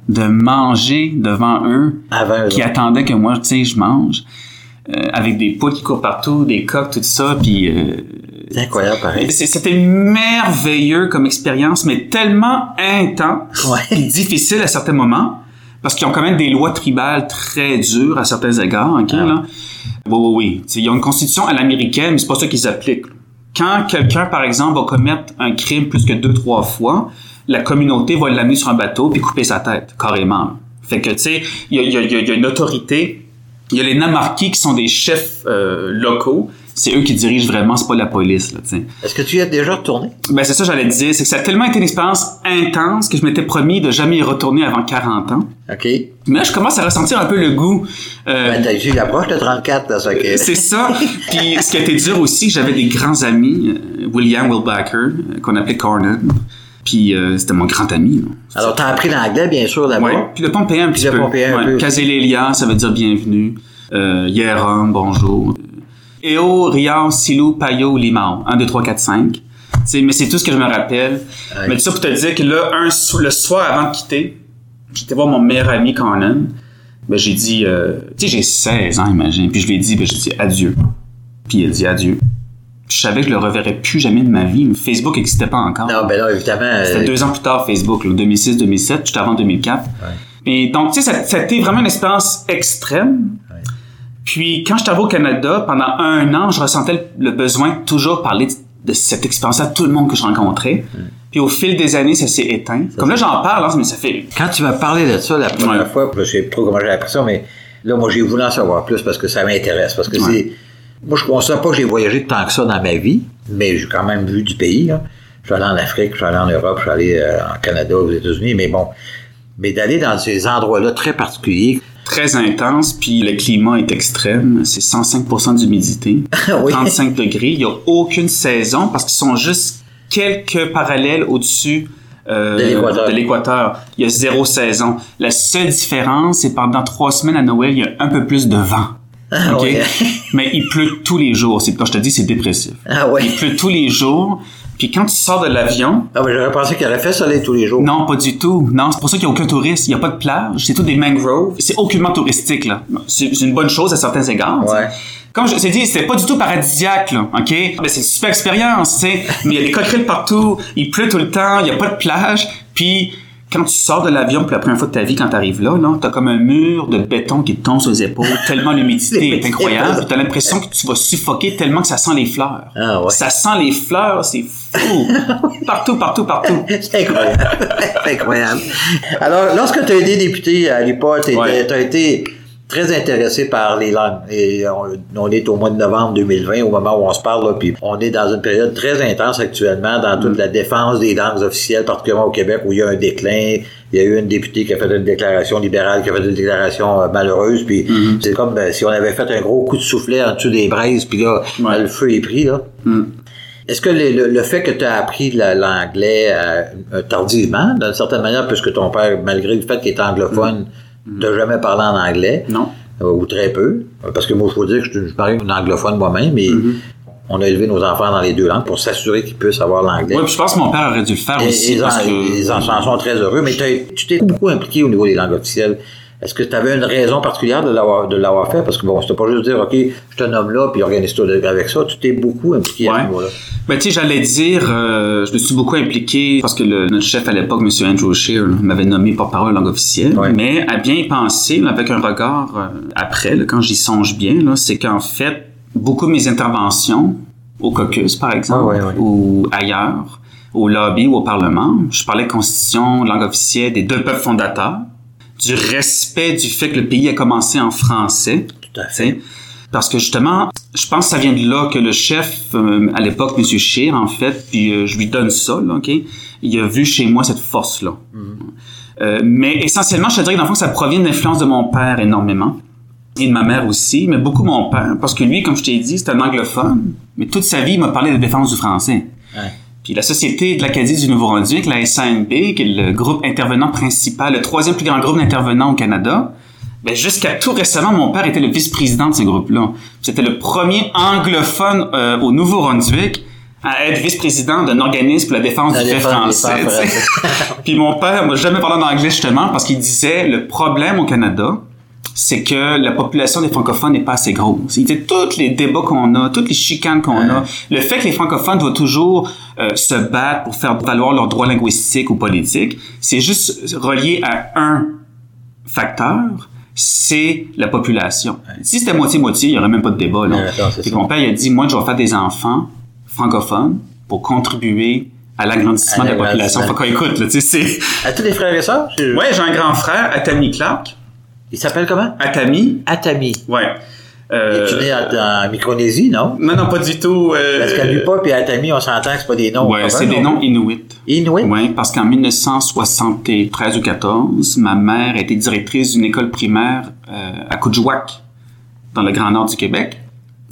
[SPEAKER 3] de manger devant eux
[SPEAKER 1] Avant eux
[SPEAKER 3] qui attendaient que moi, tu sais, je mange. Euh, avec des poules qui courent partout, des coqs, tout ça, puis... euh,
[SPEAKER 1] C'est incroyable, pareil.
[SPEAKER 3] C'était merveilleux comme expérience, mais tellement intense
[SPEAKER 1] Ouais.
[SPEAKER 3] difficile à certains moments, parce qu'ils ont quand même des lois tribales très dures à certains égards, ok,
[SPEAKER 1] Ah.
[SPEAKER 3] là. Oui, oui, oui. T'sais, ils ont une constitution à l'américaine, mais c'est pas ça qu'ils appliquent. Quand quelqu'un, par exemple, va commettre un crime plus que deux, trois fois, la communauté va l'amener sur un bateau puis couper sa tête, carrément. Fait que, tu sais, y y il y a une autorité. Il y a les namarquis qui sont des chefs euh, locaux. C'est eux qui dirigent vraiment, c'est pas la police, là.
[SPEAKER 1] Est-ce que tu y es déjà retourné?
[SPEAKER 3] Ben, c'est ça que j'allais te dire. C'est que ça a tellement été une expérience intense que je m'étais promis de jamais y retourner avant 40 ans.
[SPEAKER 1] OK.
[SPEAKER 3] Mais là, je commence à ressentir un peu le goût. euh,
[SPEAKER 1] Ben, t'as dit, j'approche de 34, là, ça que...
[SPEAKER 3] c'est ça. Puis ce qui a été dur aussi, j'avais des grands amis, euh, William Wilbacher, euh, qu'on appelait Cornyn. Puis euh, c'était mon grand ami. là.
[SPEAKER 1] Alors, t'as appris l'anglais, bien sûr, d'abord.
[SPEAKER 3] Ouais. Puis le pompéen un petit
[SPEAKER 1] le
[SPEAKER 3] peu.
[SPEAKER 1] pompéen un peu.
[SPEAKER 3] Ça veut dire bienvenue. Euh, Yerum, bonjour. Eo, Rian, Silou, Payo, Limao. 1, 2, 3, 4, 5. T'sais, mais c'est tout ce que je me rappelle. Mais tout ça pour te dire que là, un, le soir avant de quitter, j'étais voir mon meilleur ami Conan. Ben, j'ai dit, euh, tu sais, j'ai 16 ans, imagine. Puis je lui ai dit, ben, j'ai dit adieu. Puis il a dit adieu. Puis je savais que je le reverrais plus jamais de ma vie. Facebook n'existait pas encore.
[SPEAKER 1] Non, ben évidemment...
[SPEAKER 3] C'était
[SPEAKER 1] euh,
[SPEAKER 3] deux ans plus tard, Facebook, là, 2006-2007. J'étais avant 2004. Et donc, tu sais, ça, ça a été vraiment une expérience extrême. Puis, quand j'étais au Canada, pendant un an, je ressentais le, besoin de toujours parler de, cette expérience-là à tout le monde que je rencontrais. Puis, au fil des années, ça s'est éteint. Comme là, j'en parle, hein, mais ça fait...
[SPEAKER 1] Quand tu m'as parlé de ça la première
[SPEAKER 3] Ouais.
[SPEAKER 1] fois, je sais pas trop comment j'ai appris ça, mais là, moi, j'ai voulu en savoir plus parce que ça m'intéresse. Parce que
[SPEAKER 3] Ouais.
[SPEAKER 1] c'est. Moi, je ne considère pas que j'ai voyagé tant que ça dans ma vie, mais j'ai quand même vu du pays. Là. Je suis allé en Afrique, je suis allé en Europe, je suis allé euh, en Canada, aux États-Unis, mais bon. Mais d'aller dans ces endroits-là très particuliers.
[SPEAKER 3] Très intense, puis le climat est extrême. C'est 105% d'humidité,
[SPEAKER 1] Oui.
[SPEAKER 3] 35 degrés. Il n'y a aucune saison parce qu'ils sont juste quelques parallèles au-dessus euh,
[SPEAKER 1] De l'équateur.
[SPEAKER 3] Il y a zéro saison. La seule différence, c'est pendant trois semaines à Noël, il y a un peu plus de vent.
[SPEAKER 1] Ah.
[SPEAKER 3] Mais il pleut tous les jours. C'est quand je te dis, c'est dépressif.
[SPEAKER 1] Ah ouais.
[SPEAKER 3] Il pleut tous les jours. Puis quand tu sors de l'avion,
[SPEAKER 1] Ah, mais j'aurais pensé qu'il aurait fait soleil tous les jours.
[SPEAKER 3] non, pas du tout. Non, c'est pour ça qu'il n'y a aucun touriste. Il n'y a pas de plage. C'est tout des mangroves. C'est aucunement touristique, là. C'est une bonne chose à certains égards.
[SPEAKER 1] Ouais.
[SPEAKER 3] Comme je t'ai dit, c'était pas du tout paradisiaque, là, OK? Mais c'est une super expérience, tu sais. Mais il y a des coquerelles partout, il pleut tout le temps, il n'y a pas de plage. Puis, quand tu sors de l'avion pour la première fois de ta vie, quand tu arrives là, là t'as comme un mur de béton qui te tombe sur les épaules, tellement l'humidité est incroyable. T'as l'impression que tu vas suffoquer tellement que ça sent les fleurs.
[SPEAKER 1] Ah ouais.
[SPEAKER 3] Ça sent les fleurs, c'est fou. partout, partout, partout.
[SPEAKER 1] C'est incroyable. Incroyable. Alors, lorsque tu as été député à l'époque, tu
[SPEAKER 3] Ouais.
[SPEAKER 1] as été très intéressé par les langues. Et on, on est au mois de novembre 2020, au moment où on se parle, là, puis on est dans une période très intense actuellement dans toute la défense des langues officielles, particulièrement au Québec, où il y a un déclin. Il y a eu une députée qui a fait une déclaration libérale, qui a fait une déclaration euh, malheureuse, puis c'est comme euh, si on avait fait un gros coup de soufflet en dessous des braises, puis là,
[SPEAKER 3] Ouais.
[SPEAKER 1] le feu est pris, là.
[SPEAKER 3] Mm.
[SPEAKER 1] Est-ce que le, le- le fait que tu as appris la- l'anglais euh, tardivement, d'une certaine manière, puisque ton père, malgré le fait qu'il est anglophone, t'a jamais parlé en anglais,
[SPEAKER 3] Non.
[SPEAKER 1] euh, ou très peu, euh, parce que moi, il faut dire que je, je parie un anglophone moi-même, mais on a élevé nos enfants dans les deux langues pour s'assurer qu'ils puissent avoir l'anglais.
[SPEAKER 3] Puis je pense que mon père aurait dû le faire
[SPEAKER 1] Et-
[SPEAKER 3] aussi que
[SPEAKER 1] les enfants sont très heureux, mais tu t'es beaucoup impliqué au niveau des langues officielles. Est-ce que tu avais une raison particulière de l'avoir, de l'avoir fait? Parce que bon, c'était pas juste dire, OK, je te nomme là, puis organise-toi avec ça. Tu t'es beaucoup impliqué à ce niveau-là.
[SPEAKER 3] Ben, tu sais, j'allais dire, euh, je me suis beaucoup impliqué parce que le, notre chef à l'époque, M. Andrew Scheer, là, m'avait nommé porte-parole langue officielle.
[SPEAKER 1] Ouais.
[SPEAKER 3] Mais à bien y penser, là, avec un regard euh, après, là, quand j'y songe bien, là, c'est qu'en fait, beaucoup de mes interventions au caucus, par exemple,
[SPEAKER 1] Ah ouais.
[SPEAKER 3] ou ailleurs, au lobby ou au Parlement, je parlais de constitution, langue officielle des deux peuples fondateurs, du respect du fait que le pays a commencé en français,
[SPEAKER 1] Tout à
[SPEAKER 3] sais. Parce que justement, je pense que ça vient de là que le chef, euh, à l'époque, M. Scheer, en fait, puis euh, je lui donne ça, là, OK? Il a vu chez moi cette force-là. Euh, mais essentiellement, je te dirais que dans le fond, ça provient de l'influence de mon père énormément. Et de ma mère aussi, mais beaucoup mon père. Parce que lui, comme je t'ai dit, c'est un anglophone. Mais toute sa vie, il m'a parlé de défense du français.
[SPEAKER 1] Ouais.
[SPEAKER 3] Puis la Société de l'Acadie du Nouveau-Brunswick, la SANB, qui est le groupe intervenant principal, le troisième plus grand groupe d'intervenants au Canada, ben jusqu'à tout récemment, mon père était le vice-président de ce groupe-là. C'était le premier anglophone euh, au Nouveau-Brunswick à être vice-président d'un organisme pour la défense
[SPEAKER 1] La
[SPEAKER 3] du fait français. Puis mon père m'a jamais parlé en anglais justement parce qu'il disait le problème au Canada, c'est que la population des francophones n'est pas assez grosse. Il tous les débats qu'on a, toutes les chicanes qu'on a, le fait que les francophones doivent toujours euh, se battre pour faire valoir leurs droits linguistiques ou politiques, c'est juste relié à un facteur, c'est la population. Si c'était moitié-moitié, il n'y aurait même pas de débat. Là.
[SPEAKER 1] Ouais,
[SPEAKER 3] mon père il a dit, moi, je vais faire des enfants francophones pour contribuer à l'agrandissement de la population. Faut qu'on écoute, là, tu sais.
[SPEAKER 1] À tous les frères et sœurs?
[SPEAKER 3] Ouais, j'ai un grand frère, Atami Clark.
[SPEAKER 1] Il s'appelle comment?
[SPEAKER 3] Atami,
[SPEAKER 1] Atami.
[SPEAKER 3] ouais.
[SPEAKER 1] Il
[SPEAKER 3] Euh,
[SPEAKER 1] est né en, en Micronésie, non?
[SPEAKER 3] non, non, pas du tout. Euh,
[SPEAKER 1] Parce qu'à Lupa et Atami, on s'entend que c'est pas des noms.
[SPEAKER 3] Ouais,
[SPEAKER 1] communs,
[SPEAKER 3] c'est des noms inuits.
[SPEAKER 1] Inuit?
[SPEAKER 3] Oui, parce qu'en 1973 ou 14, ma mère était directrice d'une école primaire euh, à Coudjouac, dans le Grand Nord du Québec,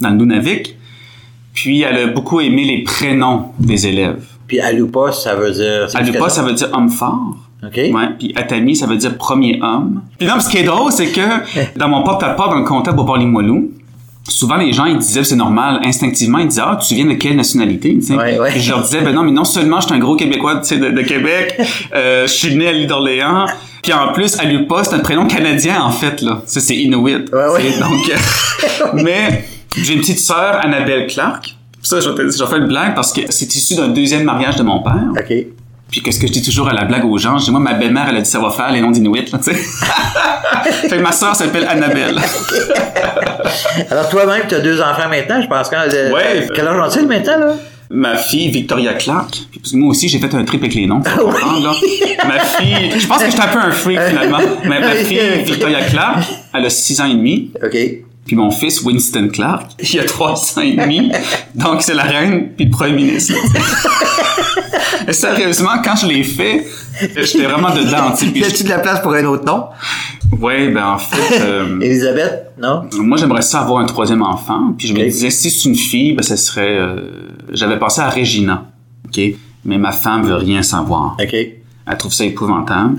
[SPEAKER 3] dans le Nunavik. Puis elle a beaucoup aimé les prénoms des élèves.
[SPEAKER 1] Puis Alupa, ça veut dire...
[SPEAKER 3] Alupa, ça veut dire homme fort.
[SPEAKER 1] OK.
[SPEAKER 3] Ouais, puis Atami, ça veut dire premier homme. Puis non, ce qui est drôle, c'est que dans mon porte-à-porte dans le comté à Beauport-Limoilou, souvent les gens ils disaient c'est normal instinctivement ils disaient ah tu viens de quelle nationalité
[SPEAKER 1] Ouais, ouais.
[SPEAKER 3] Puis je leur disais ben non mais non seulement je suis un gros québécois tu sais de, de Québec euh, je suis né à l'île d'Orléans puis en plus Alupa c'est un prénom canadien en fait là ça c'est Inuit
[SPEAKER 1] ouais.
[SPEAKER 3] donc euh, mais j'ai une petite sœur Annabelle Clark ça je vais te- je vais faire une blague parce que c'est issu d'un deuxième mariage de mon père
[SPEAKER 1] OK.
[SPEAKER 3] puis qu'est-ce que je dis toujours à la blague aux gens? Je dis, moi, ma belle-mère, elle a dit savoir faire les noms d'Inuit, là, tu sais. fait que ma sœur s'appelle Annabelle.
[SPEAKER 1] Alors, toi-même, tu as deux enfants maintenant, je pense. Quand, de-
[SPEAKER 3] Ouais.
[SPEAKER 1] Quel âge ont-ils maintenant, là?
[SPEAKER 3] ma fille, Victoria Clark. Moi aussi, j'ai fait un trip avec les noms, faut comprendre, là. Ma fille, je pense que j'étais un peu un freak, finalement. Mais ma fille, Victoria Clark, elle a six ans et demi.
[SPEAKER 1] OK.
[SPEAKER 3] Puis mon fils, Winston Clark, il a trois ans et demi. Donc, c'est la reine puis le premier ministre. Et sérieusement, quand je l'ai fait, j'étais vraiment dedans. Puis
[SPEAKER 1] Y a-tu de la place pour un autre nom?
[SPEAKER 3] Ouais, ben, en fait, euh,
[SPEAKER 1] Elisabeth? Non?
[SPEAKER 3] Moi, j'aimerais ça avoir un troisième enfant. Puis je me disais, si c'est une fille, ben, ce serait... euh, J'avais pensé à Regina. OK? Mais ma femme veut rien savoir.
[SPEAKER 1] OK.
[SPEAKER 3] Elle trouve ça épouvantable.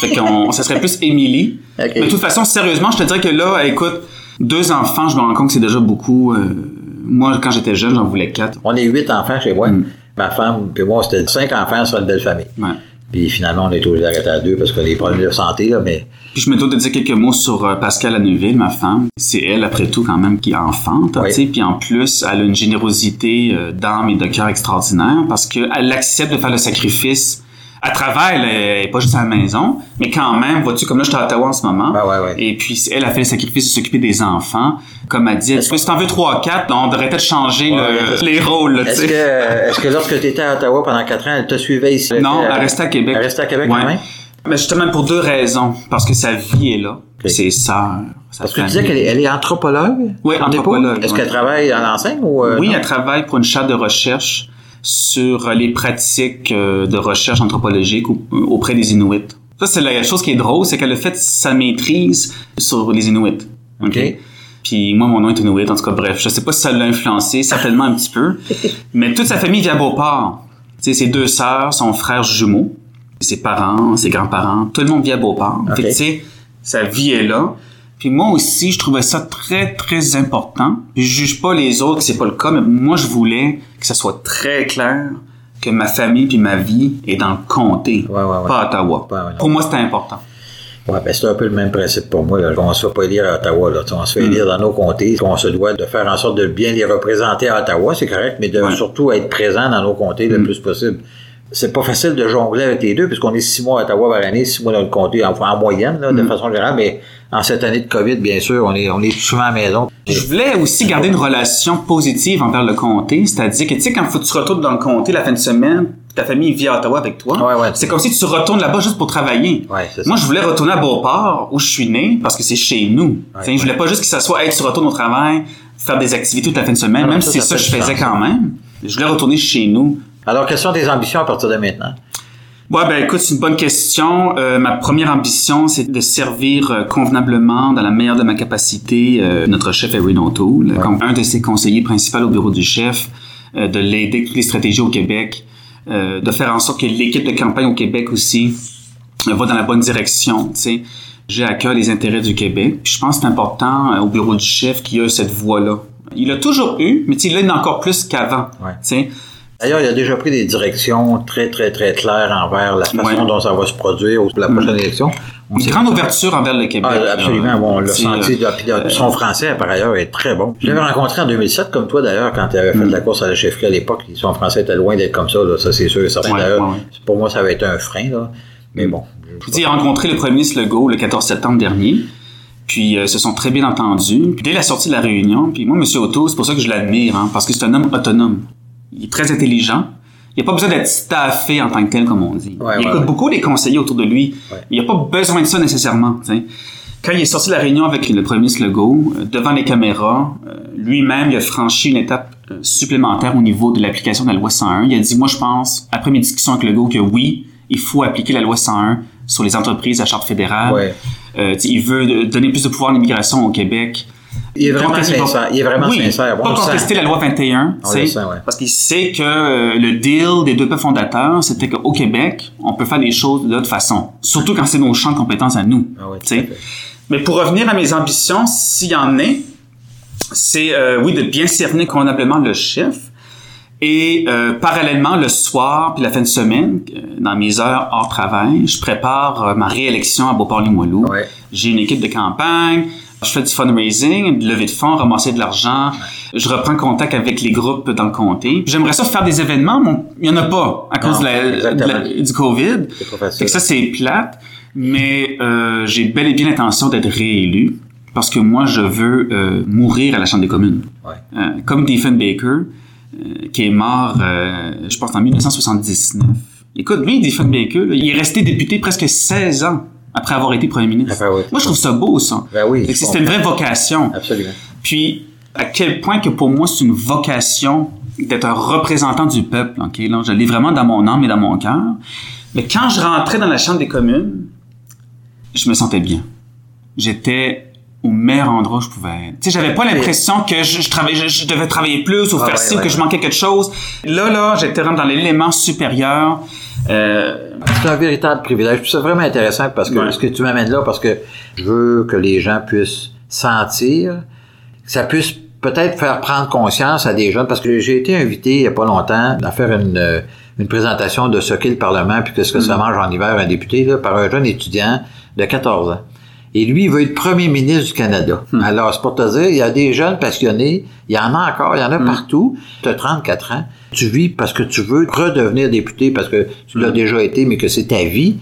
[SPEAKER 3] fait qu'on... Ça serait plus Émilie.
[SPEAKER 1] Ok.
[SPEAKER 3] Mais de toute façon, sérieusement, je te dirais que là, écoute, deux enfants, je me rends compte que c'est déjà beaucoup. euh, Moi, quand j'étais jeune, j'en voulais quatre.
[SPEAKER 1] On est huit enfants chez moi.
[SPEAKER 3] Mm.
[SPEAKER 1] Ma femme, puis moi, c'était cinq enfants sur une belle famille.
[SPEAKER 3] Ouais.
[SPEAKER 1] Puis finalement, on est obligé d'arrêter à deux parce que des problèmes de santé, là, mais
[SPEAKER 3] Puis je me dois de dire quelques mots sur euh, Pascal Neuville, ma femme. C'est elle, après tout, quand même, qui est enfante.
[SPEAKER 1] Oui.
[SPEAKER 3] tu sais. Puis en plus, elle a une générosité euh, d'âme et de cœur extraordinaire parce qu'elle accepte de faire le sacrifice. À travers, elle est pas juste à la maison, mais quand même, vois-tu, comme là, je suis à Ottawa en ce moment.
[SPEAKER 1] Ouais, ouais, ouais.
[SPEAKER 3] Et puis, elle a fait le sacrifice de s'occuper des enfants. Comme elle dit, si t'en veux trois, quatre, on devrait peut-être changer
[SPEAKER 1] Ouais,
[SPEAKER 3] le- les rôles, tu
[SPEAKER 1] est-ce que, est-ce que lorsque tu étais à Ottawa pendant quatre ans, elle te suivait ici?
[SPEAKER 3] Non,
[SPEAKER 1] Elle-
[SPEAKER 3] elle restait à Québec.
[SPEAKER 1] Elle restait à Québec quand même?
[SPEAKER 3] Mais justement pour deux raisons. Parce que sa vie est là.
[SPEAKER 1] Ok.
[SPEAKER 3] Ses sœurs.
[SPEAKER 1] Parce que tu disais qu'elle est, est anthropologue?
[SPEAKER 3] Oui, anthropologue,
[SPEAKER 1] Est-ce qu'elle travaille à l'enseigne ou euh,
[SPEAKER 3] Oui,
[SPEAKER 1] non?
[SPEAKER 3] elle travaille pour une chaire de recherche sur les pratiques euh, de recherche anthropologique euh, auprès des Inuits. Ça, c'est la chose qui est drôle, c'est qu'elle a fait sa maîtrise sur les Inuits. OK?
[SPEAKER 1] Ok.
[SPEAKER 3] Puis moi, mon nom est Inuit, en tout cas, bref. Je sais pas si ça l'a influencé, certainement un petit peu. Mais toute sa famille vit à Beauport. Tu sais, ses deux sœurs, son frère jumeau, ses parents, ses grands-parents, tout le monde vit à Beauport.
[SPEAKER 1] Ok.
[SPEAKER 3] Fait que, sa vie est là. Puis moi aussi, je trouvais ça très, très important. Puis je juge pas les autres que c'est pas le cas, mais moi, je voulais que ça soit très clair que ma famille puis ma vie est dans le comté,
[SPEAKER 1] Ouais, ouais, ouais.
[SPEAKER 3] pas à Ottawa. Pour moi, c'était important.
[SPEAKER 1] Ouais, ben c'est un peu le même principe pour moi. Là. On se fait pas élire à Ottawa. Là. On se fait élire dans nos comtés. On se doit de faire en sorte de bien les représenter à Ottawa, c'est correct, mais de
[SPEAKER 3] Ouais.
[SPEAKER 1] surtout être présent dans nos comtés le plus possible. C'est pas facile de jongler avec les deux, puisqu'on est six mois à Ottawa par année, six mois dans le comté, enfin en moyenne, là, de façon générale, mais en cette année de COVID, bien sûr, on est, on est souvent à la maison.
[SPEAKER 3] Je voulais aussi garder une relation positive envers le comté, c'est-à-dire que tu sais quand faut tu retournes dans le comté la fin de semaine, ta famille vit à Ottawa avec toi,
[SPEAKER 1] Ouais, ouais.
[SPEAKER 3] c'est comme si tu retournes là-bas juste pour travailler.
[SPEAKER 1] Ouais.
[SPEAKER 3] Moi, je voulais retourner à Beauport où je suis né parce que c'est chez nous. Je voulais pas juste que ça soit hey, tu retournes au travail, faire des activités toute la fin de semaine,
[SPEAKER 1] Non,
[SPEAKER 3] même si
[SPEAKER 1] ça
[SPEAKER 3] c'est ça que je faisais quand même. Je voulais retourner chez nous.
[SPEAKER 1] Alors, quelles sont tes ambitions à partir de maintenant?
[SPEAKER 3] Ouais, ben écoute, c'est une bonne question. Euh, ma première ambition, c'est de servir euh, convenablement, dans la meilleure de ma capacité, euh, notre chef Erin O'Toole, comme un de ses conseillers principaux au bureau du chef, euh, de l'aider avec toutes les stratégies au Québec, euh, de faire en sorte que l'équipe de campagne au Québec aussi euh, va dans la bonne direction. Tu sais, j'ai à cœur les intérêts du Québec. Puis je pense que c'est important euh, au bureau du chef qu'il y a cette voix-là. Il a toujours eu, mais tu sais, il en a encore plus qu'avant.
[SPEAKER 1] Ouais.
[SPEAKER 3] Tu sais,
[SPEAKER 1] D'ailleurs, il a déjà pris des directions très, très, très claires envers la façon
[SPEAKER 3] Ouais.
[SPEAKER 1] dont ça va se produire pour la prochaine élection. On
[SPEAKER 3] Une grande ouverture envers le Québec.
[SPEAKER 1] Ah, absolument, bon, on l'a
[SPEAKER 3] C'est,
[SPEAKER 1] senti.
[SPEAKER 3] euh,
[SPEAKER 1] de- son français, par ailleurs, est très bon. Je l'avais rencontré en 2007, comme toi d'ailleurs, quand tu avais fait de la course à la chefferie à l'époque. Son français était loin d'être comme ça, là, ça c'est sûr et certain.
[SPEAKER 3] Ouais,
[SPEAKER 1] D'ailleurs,
[SPEAKER 3] ouais,
[SPEAKER 1] pour moi, ça avait été un frein, là. Mais bon.
[SPEAKER 3] Il a rencontré le premier ministre Legault le 14 septembre dernier. Puis, euh, se sont très bien entendus. Puis, dès la sortie de la réunion, puis moi, M. Otto, c'est pour ça que je l'admire, hein, parce que c'est un homme autonome. Il est très intelligent. Il n'a pas besoin d'être staffé en tant que tel, comme on dit.
[SPEAKER 1] Ouais,
[SPEAKER 3] il
[SPEAKER 1] ouais,
[SPEAKER 3] écoute
[SPEAKER 1] ouais.
[SPEAKER 3] beaucoup les conseillers autour de lui. Il n'a pas besoin de ça nécessairement. Quand il est sorti de la réunion avec le premier ministre Legault, euh, devant les caméras, euh, lui-même, il a franchi une étape euh, supplémentaire au niveau de l'application de la loi 101. Il a dit, moi, je pense, après mes discussions avec Legault, que oui, il faut appliquer la loi 101 sur les entreprises à charte fédérale. Il veut donner plus de pouvoir à l'immigration au Québec.
[SPEAKER 1] Il est vraiment sincère. Il est vraiment
[SPEAKER 3] oui,
[SPEAKER 1] sincère. Bon,
[SPEAKER 3] pas contester la loi 21,
[SPEAKER 1] On sent, ouais.
[SPEAKER 3] parce qu'il sait que euh, le deal des deux peuples fondateurs, c'était qu'au Québec, on peut faire des choses de l'autre façon. Surtout quand c'est nos champs de compétences à nous.
[SPEAKER 1] Ah ouais.
[SPEAKER 3] Mais pour revenir à mes ambitions, s'il y en est, c'est, euh, oui, de bien cerner convenablement le chef. Et euh, parallèlement, le soir puis la fin de semaine, dans mes heures hors travail, je prépare euh, ma réélection à Beauport-Limoilou.
[SPEAKER 1] Ouais.
[SPEAKER 3] J'ai une équipe de campagne, je fais du fundraising, de levée de fonds, ramasser de l'argent. Je reprends contact avec les groupes dans le comté. J'aimerais ça faire des événements, mais il y en a pas à cause
[SPEAKER 1] Non,
[SPEAKER 3] de la- de
[SPEAKER 1] exactement.
[SPEAKER 3] la- du COVID. Fait que ça, c'est plate, mais euh, j'ai bel et bien l'intention d'être réélu parce que moi, je veux euh, mourir à la Chambre des communes.
[SPEAKER 1] Ouais.
[SPEAKER 3] Euh, comme Diefenbaker, euh, qui est mort, je pense, en 1979. Écoute, lui, Diefenbaker, là, il est resté député presque 16 ans après avoir été premier ministre.
[SPEAKER 1] Ben oui.
[SPEAKER 3] Moi, je trouve ça beau, ça.
[SPEAKER 1] Ben oui,
[SPEAKER 3] C'était une vraie vocation.
[SPEAKER 1] Absolument.
[SPEAKER 3] Puis, à quel point que pour moi, c'est une vocation d'être un représentant du peuple, ok? Là, je l'ai vraiment dans mon âme et dans mon cœur. Mais quand je rentrais dans la Chambre des communes, je me sentais bien. J'étais au meilleur endroit où je pouvais être. Tu sais, j'avais pas l'impression que je, je, travaillais, je, je devais travailler plus ou
[SPEAKER 1] Ah
[SPEAKER 3] faire
[SPEAKER 1] ouais,
[SPEAKER 3] ci ou
[SPEAKER 1] ouais,
[SPEAKER 3] que je manquais quelque chose. Là, là, j'étais vraiment dans l'élément supérieur. Euh,
[SPEAKER 1] C'est un véritable privilège. C'est vraiment intéressant parce que
[SPEAKER 3] Ouais.
[SPEAKER 1] ce que tu m'amènes là, parce que je veux que les gens puissent sentir, que ça puisse peut-être faire prendre conscience à des jeunes, parce que j'ai été invité il y a pas longtemps à faire une, euh, une présentation de ce qu'est le Parlement, puis que ce que ça mange en hiver un député, là, par un jeune étudiant de 14 ans. Et lui, il veut être premier ministre du Canada. Alors, c'est pour te dire, il y a des jeunes passionnés, il y en a encore, il y en a partout. Tu as 34 ans, tu vis parce que tu veux redevenir député, parce que tu l'as déjà été, mais que c'est ta vie.